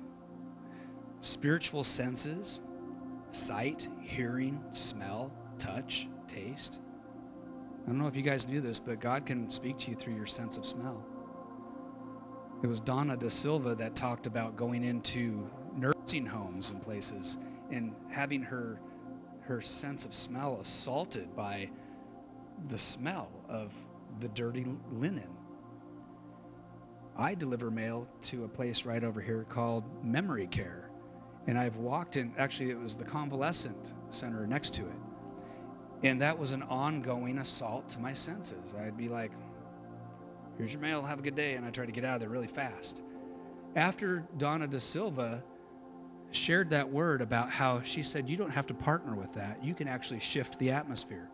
S2: Spiritual senses, sight, hearing, smell, touch, taste. I don't know if you guys knew this, but God can speak to you through your sense of smell. It was Dawna De Silva that talked about going into nursing homes and places and having her her sense of smell assaulted by the smell of the dirty linen. I deliver mail to a place right over here called Memory Care. And I've walked in, actually, it was the convalescent center next to it. And that was an ongoing assault to my senses. I'd be like, here's your mail, have a good day. And I try to get out of there really fast. After Dawna De Silva shared that word about how she said, you don't have to partner with that, you can actually shift the atmosphere.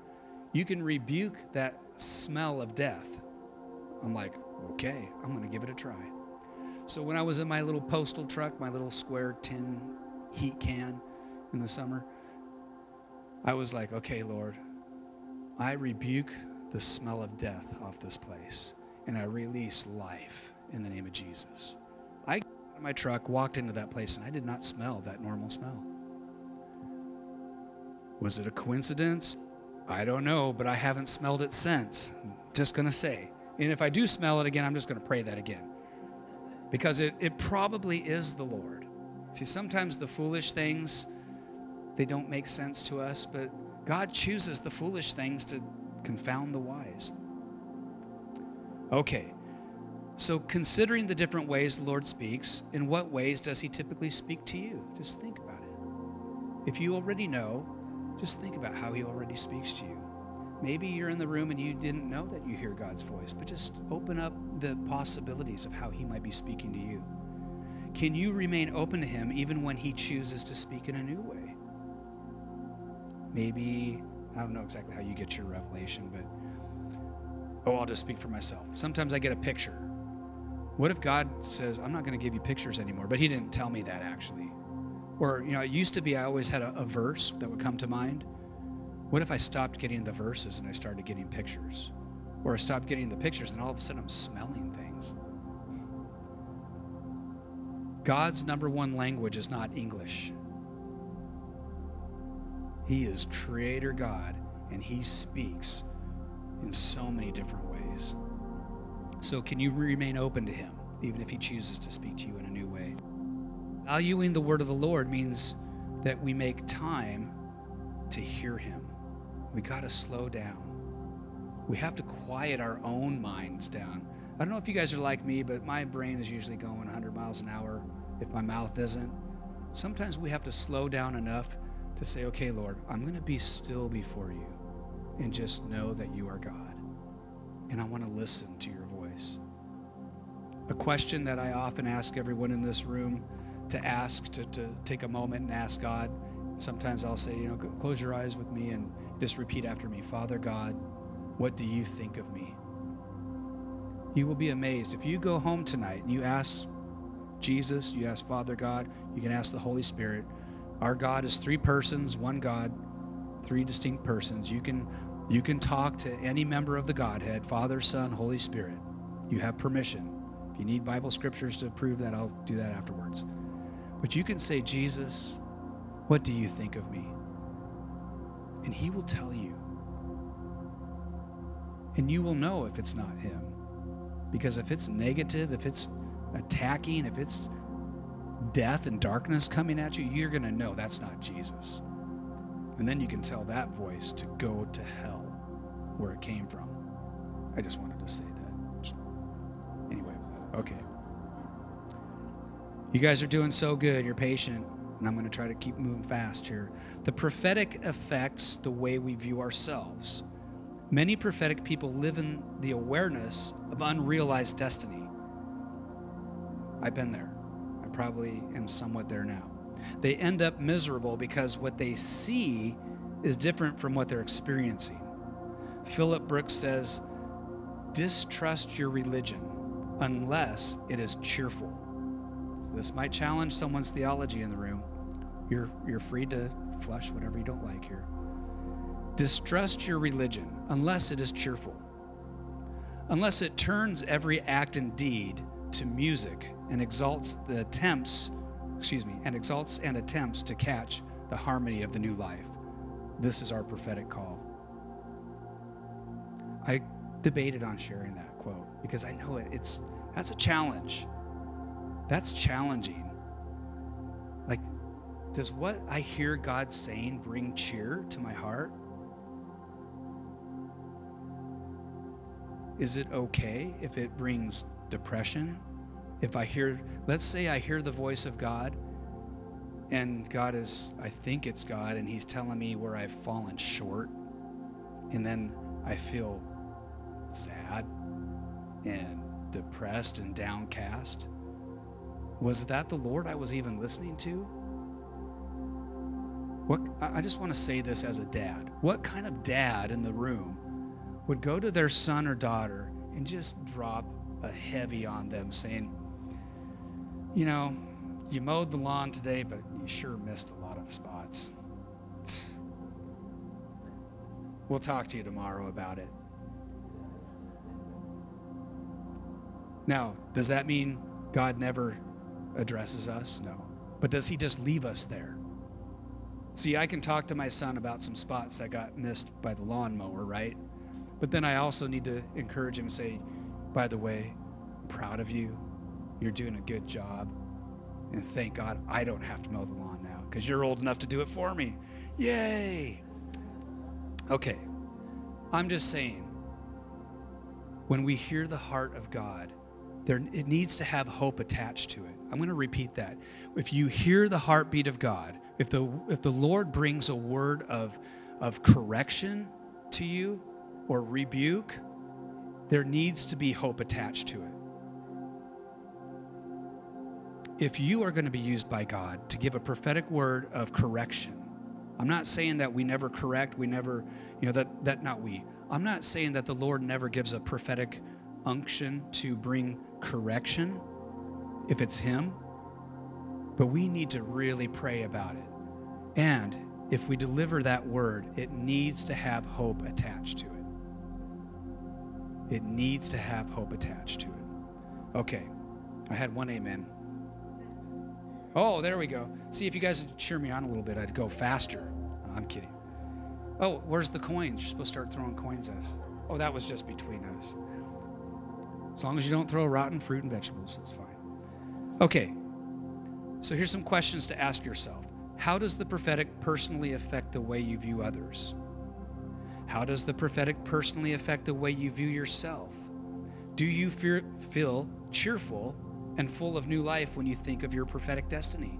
S2: You can rebuke that smell of death. I'm like, okay, I'm going to give it a try. So when I was in my little postal truck, my little square tin heat can in the summer, I was like, okay, Lord, I rebuke the smell of death off this place and I release life in the name of Jesus. I got out of my truck, walked into that place, and I did not smell that normal smell. Was it a coincidence? I don't know, but I haven't smelled it since. Just going to say. And if I do smell it again, I'm just going to pray that again. Because it, it probably is the Lord. See, sometimes the foolish things, they don't make sense to us, but God chooses the foolish things to confound the wise. Okay, so considering the different ways the Lord speaks, in what ways does He typically speak to you? Just think about it. If you already know, just think about how He already speaks to you. Maybe you're in the room and you didn't know that you hear God's voice, but just open up the possibilities of how He might be speaking to you. Can you remain open to Him even when He chooses to speak in a new way? Maybe, I don't know exactly how you get your revelation, but oh, I'll just speak for myself. Sometimes I get a picture. What if God says, I'm not going to give you pictures anymore? But He didn't tell me that actually. Or, you know, it used to be I always had a, a verse that would come to mind. What if I stopped getting the verses and I started getting pictures? Or I stopped getting the pictures and all of a sudden I'm smelling things. God's number one language is not English. He is creator God and he speaks in so many different ways. So, can you remain open to Him, even if He chooses to speak to you in a new way? Valuing the word of the Lord means that we make time to hear Him. We got to slow down. We have to quiet our own minds down. I don't know if you guys are like me, but my brain is usually going 100 miles an hour if my mouth isn't. Sometimes we have to slow down enough to say, okay, Lord, I'm going to be still before you and just know that you are God. And I want to listen to your voice. A question that I often ask everyone in this room to ask, to, to take a moment and ask God. Sometimes I'll say, you know, close your eyes with me and just repeat after me Father God, what do you think of me? You will be amazed. If you go home tonight and you ask Jesus, you ask Father God, you can ask the Holy Spirit. Our God is three persons, one God, three distinct persons. You can you can talk to any member of the Godhead, Father, Son, Holy Spirit. You have permission. If you need Bible scriptures to prove that, I'll do that afterwards. But you can say, Jesus, what do you think of me? And he will tell you. And you will know if it's not him. Because if it's negative, if it's attacking, if it's death and darkness coming at you, you're going to know that's not Jesus. And then you can tell that voice to go to hell where it came from. I just wanted to say that. Anyway, okay. You guys are doing so good. You're patient. And I'm going to try to keep moving fast here. The prophetic affects the way we view ourselves. Many prophetic people live in the awareness of unrealized destiny. I've been there. I probably am somewhat there now. They end up miserable because what they see is different from what they're experiencing. Philip Brooks says, distrust your religion unless it is cheerful. So this might challenge someone's theology in the room. You're, you're free to flush whatever you don't like here. Distrust your religion unless it is cheerful, unless it turns every act and deed to music and exalts the attempts, excuse me, and exalts and attempts to catch the harmony of the new life. This is our prophetic call. I debated on sharing that quote because I know it, it's that's a challenge. That's challenging. Like, does what I hear God saying bring cheer to my heart? Is it okay if it brings depression? If I hear, let's say I hear the voice of God and God is, I think it's God, and He's telling me where I've fallen short, and then I feel sad and depressed and downcast. Was that the Lord I was even listening to? What I just want to say this as a dad. What kind of dad in the room would go to their son or daughter and just drop a heavy on them saying, you know, you mowed the lawn today, but you sure missed a lot of spots. <sighs> We'll talk to you tomorrow about it. Now, does that mean God never addresses us? No. But does he just leave us there? See, I can talk to my son about some spots that got missed by the lawnmower, right? But then I also need to encourage him and say, by the way, I'm proud of you. You're doing a good job. And thank God I don't have to mow the lawn now because you're old enough to do it for me. Yay! Okay, I'm just saying, when we hear the heart of God, there, it needs to have hope attached to it. I'm going to repeat that. If you hear the heartbeat of God, if the, if the Lord brings a word of, of correction to you or rebuke, there needs to be hope attached to it. If you are going to be used by God to give a prophetic word of correction, I'm not saying that we never correct, we never, you know, that, that not we. I'm not saying that the Lord never gives a prophetic unction to bring correction if it's Him, but we need to really pray about it. And if we deliver that word, it needs to have hope attached to it. It needs to have hope attached to it. Okay, I had one amen. Oh, there we go. See, if you guys would cheer me on a little bit, I'd go faster. I'm kidding. Oh, where's the coins? You're supposed to start throwing coins at us. Oh, that was just between us. As long as you don't throw rotten fruit and vegetables, it's fine. Okay, so here's some questions to ask yourself. How does the prophetic personally affect the way you view others? How does the prophetic personally affect the way you view yourself? Do you fear, feel cheerful and full of new life when you think of your prophetic destiny?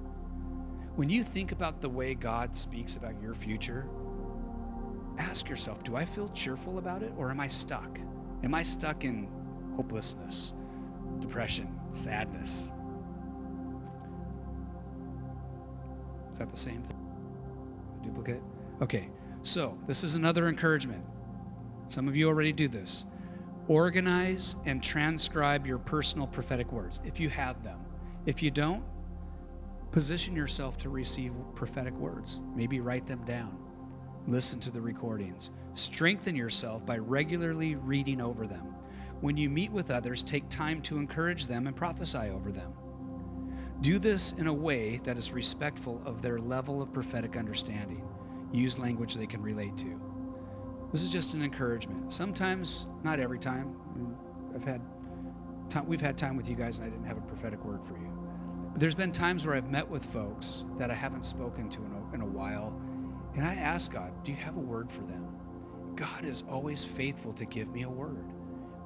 S2: When you think about the way God speaks about your future, ask yourself do I feel cheerful about it or am I stuck? Am I stuck in hopelessness, depression, sadness? Is that the same thing? Duplicate? Okay, so this is another encouragement. Some of you already do this. Organize and transcribe your personal prophetic words if you have them. If you don't, position yourself to receive prophetic words. Maybe write them down. Listen to the recordings. Strengthen yourself by regularly reading over them. When you meet with others, take time to encourage them and prophesy over them. Do this in a way that is respectful of their level of prophetic understanding. Use language they can relate to. This is just an encouragement. Sometimes, not every time. I've had Time, we've had time with you guys, and I didn't have a prophetic word for you. There's been times where I've met with folks that I haven't spoken to in a, in a while, and I ask God, Do you have a word for them? God is always faithful to give me a word.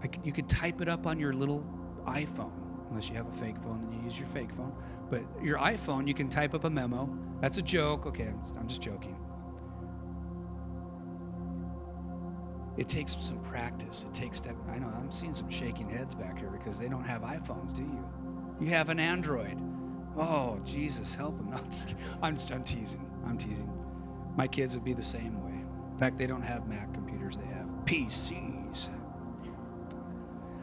S2: Could, you could type it up on your little iPhone, unless you have a fake phone, then you use your fake phone. But your iPhone, you can type up a memo. That's a joke. Okay, I'm just joking. It takes some practice. It takes step. I know I'm seeing some shaking heads back here because they don't have iPhones, do you? You have an Android. Oh, Jesus, help them. <laughs> No, I'm, just, I'm, just, I'm teasing. I'm teasing. My kids would be the same way. In fact, they don't have Mac computers, they have PCs.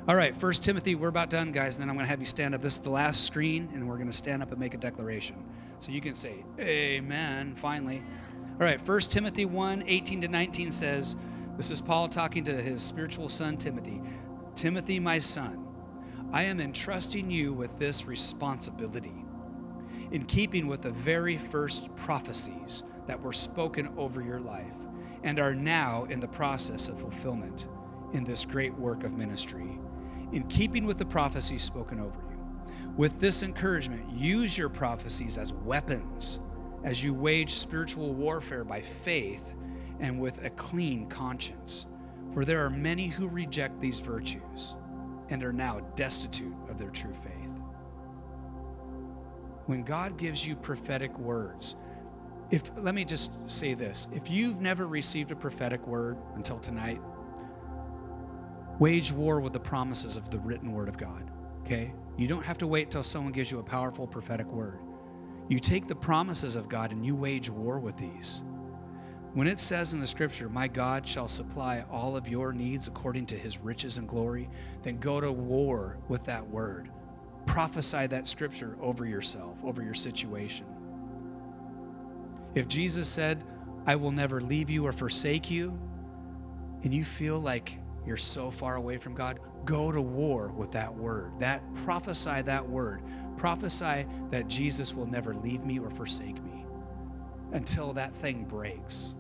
S2: All right, First Timothy, we're about done, guys, and then I'm going to have you stand up. This is the last screen, and we're going to stand up and make a declaration. So you can say, Amen, finally. All right, First Timothy 1 18 to 19 says, This is Paul talking to his spiritual son, Timothy. Timothy, my son, I am entrusting you with this responsibility in keeping with the very first prophecies that were spoken over your life and are now in the process of fulfillment in this great work of ministry, in keeping with the prophecies spoken over you. With this encouragement, use your prophecies as weapons as you wage spiritual warfare by faith and with a clean conscience. For there are many who reject these virtues and are now destitute of their true faith. When God gives you prophetic words, if let me just say this if you've never received a prophetic word until tonight wage war with the promises of the written word of god okay you don't have to wait till someone gives you a powerful prophetic word you take the promises of god and you wage war with these when it says in the scripture my god shall supply all of your needs according to his riches and glory then go to war with that word prophesy that scripture over yourself over your situation if Jesus said, I will never leave you or forsake you, and you feel like you're so far away from God, go to war with that word. That prophesy that word. Prophesy that Jesus will never leave me or forsake me until that thing breaks.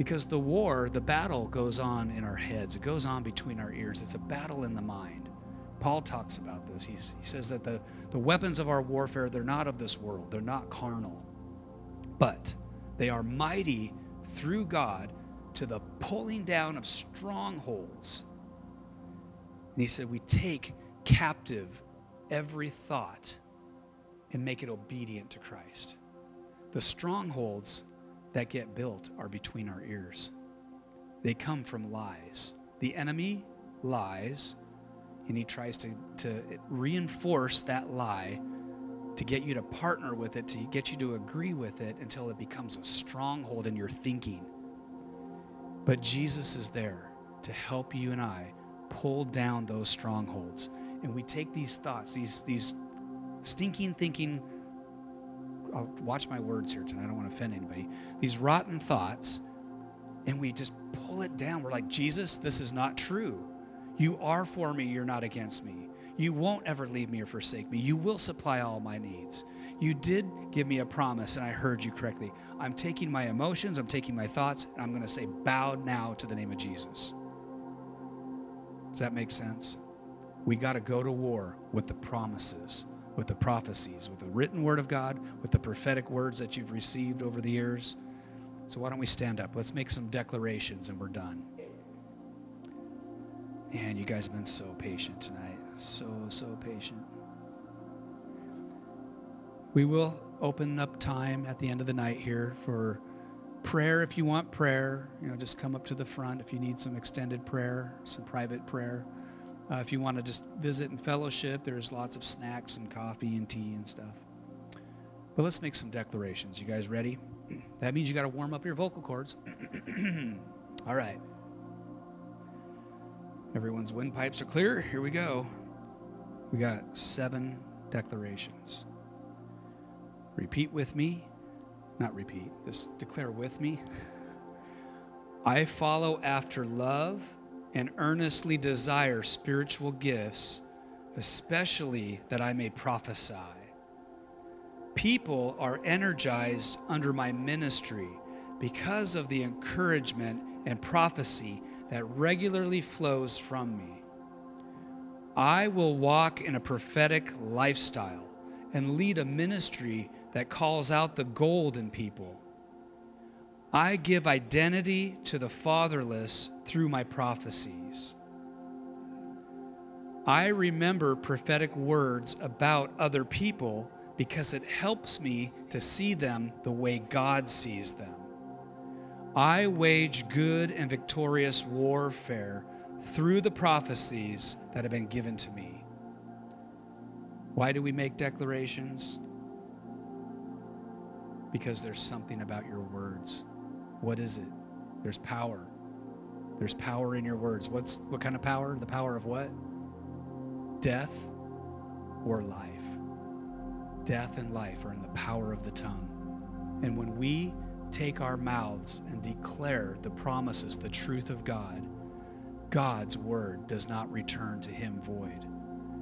S2: Because the war, the battle goes on in our heads. It goes on between our ears. It's a battle in the mind. Paul talks about this. He's, he says that the, the weapons of our warfare, they're not of this world. They're not carnal but they are mighty through God to the pulling down of strongholds. And he said, We take captive every thought and make it obedient to Christ. The strongholds that get built are between our ears, they come from lies. The enemy lies, and he tries to, to reinforce that lie to get you to partner with it, to get you to agree with it until it becomes a stronghold in your thinking. But Jesus is there to help you and I pull down those strongholds. And we take these thoughts, these, these stinking thinking, I'll watch my words here tonight, I don't want to offend anybody, these rotten thoughts, and we just pull it down. We're like, Jesus, this is not true. You are for me, you're not against me. You won't ever leave me or forsake me. You will supply all my needs. You did give me a promise, and I heard you correctly. I'm taking my emotions, I'm taking my thoughts, and I'm going to say, bow now to the name of Jesus. Does that make sense? We got to go to war with the promises, with the prophecies, with the written word of God, with the prophetic words that you've received over the years. So, why don't we stand up? Let's make some declarations and we're done. Man, you guys have been so patient tonight so, so patient. We will open up time at the end of the night here for prayer if you want prayer. You know, just come up to the front if you need some extended prayer, some private prayer. Uh, if you want to just visit and fellowship, there's lots of snacks and coffee and tea and stuff. But let's make some declarations. You guys ready? <clears throat> That means you got to warm up your vocal cords. <clears throat> All right. Everyone's windpipes are clear. Here we go. We got seven declarations. Repeat with me. Not repeat, just declare with me. <laughs> I follow after love and earnestly desire spiritual gifts, especially that I may prophesy. People are energized under my ministry because of the encouragement and prophecy that regularly flows from me. I will walk in a prophetic lifestyle and lead a ministry that calls out the gold in people. I give identity to the fatherless through my prophecies. I remember prophetic words about other people because it helps me to see them the way God sees them. I wage good and victorious warfare through the prophecies that have been given to me. Why do we make declarations? Because there's something about your words. What is it? There's power. There's power in your words. What's what kind of power? The power of what? Death or life. Death and life are in the power of the tongue. And when we take our mouths and declare the promises, the truth of God, God's word does not return to him void.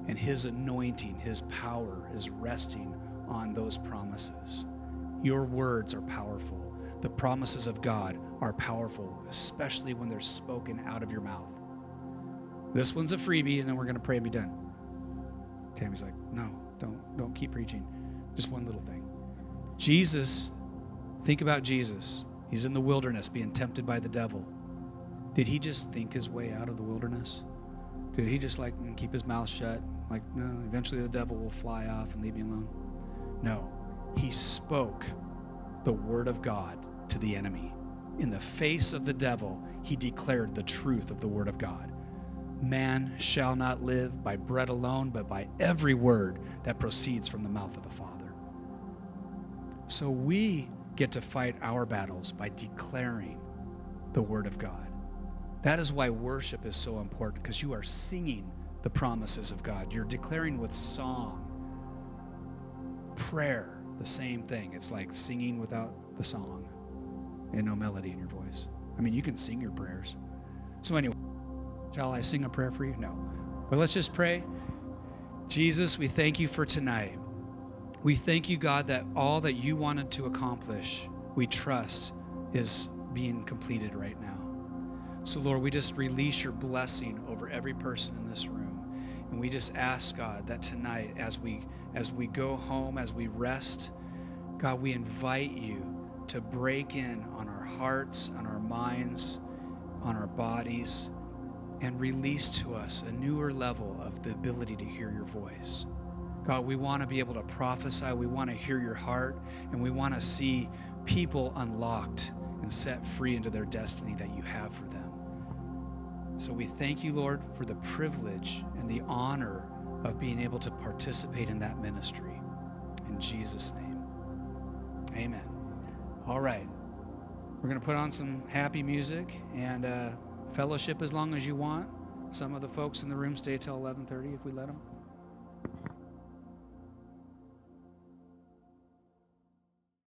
S2: And his anointing, his power is resting on those promises. Your words are powerful. The promises of God are powerful, especially when they're spoken out of your mouth. This one's a freebie, and then we're going to pray and be done. Tammy's like, no, don't, don't keep preaching. Just one little thing. Jesus, think about Jesus. He's in the wilderness being tempted by the devil. Did he just think his way out of the wilderness? Did he just like keep his mouth shut? Like, no, eventually the devil will fly off and leave me alone? No. He spoke the word of God to the enemy. In the face of the devil, he declared the truth of the word of God. Man shall not live by bread alone, but by every word that proceeds from the mouth of the Father. So we get to fight our battles by declaring the word of God. That is why worship is so important because you are singing the promises of God. You're declaring with song. Prayer, the same thing. It's like singing without the song and no melody in your voice. I mean, you can sing your prayers. So, anyway, shall I sing a prayer for you? No. But let's just pray. Jesus, we thank you for tonight. We thank you, God, that all that you wanted to accomplish, we trust, is being completed right now. So, Lord, we just release your blessing over every person in this room. And we just ask, God, that tonight, as we as we go home, as we rest, God, we invite you to break in on our hearts, on our minds, on our bodies, and release to us a newer level of the ability to hear your voice. God, we want to be able to prophesy. We want to hear your heart, and we want to see people unlocked and set free into their destiny that you have for them. So we thank you, Lord, for the privilege and the honor of being able to participate in that ministry. In Jesus' name, amen. All right. We're going to put on some happy music and uh, fellowship as long as you want. Some of the folks in the room stay till 11:30 if we let them.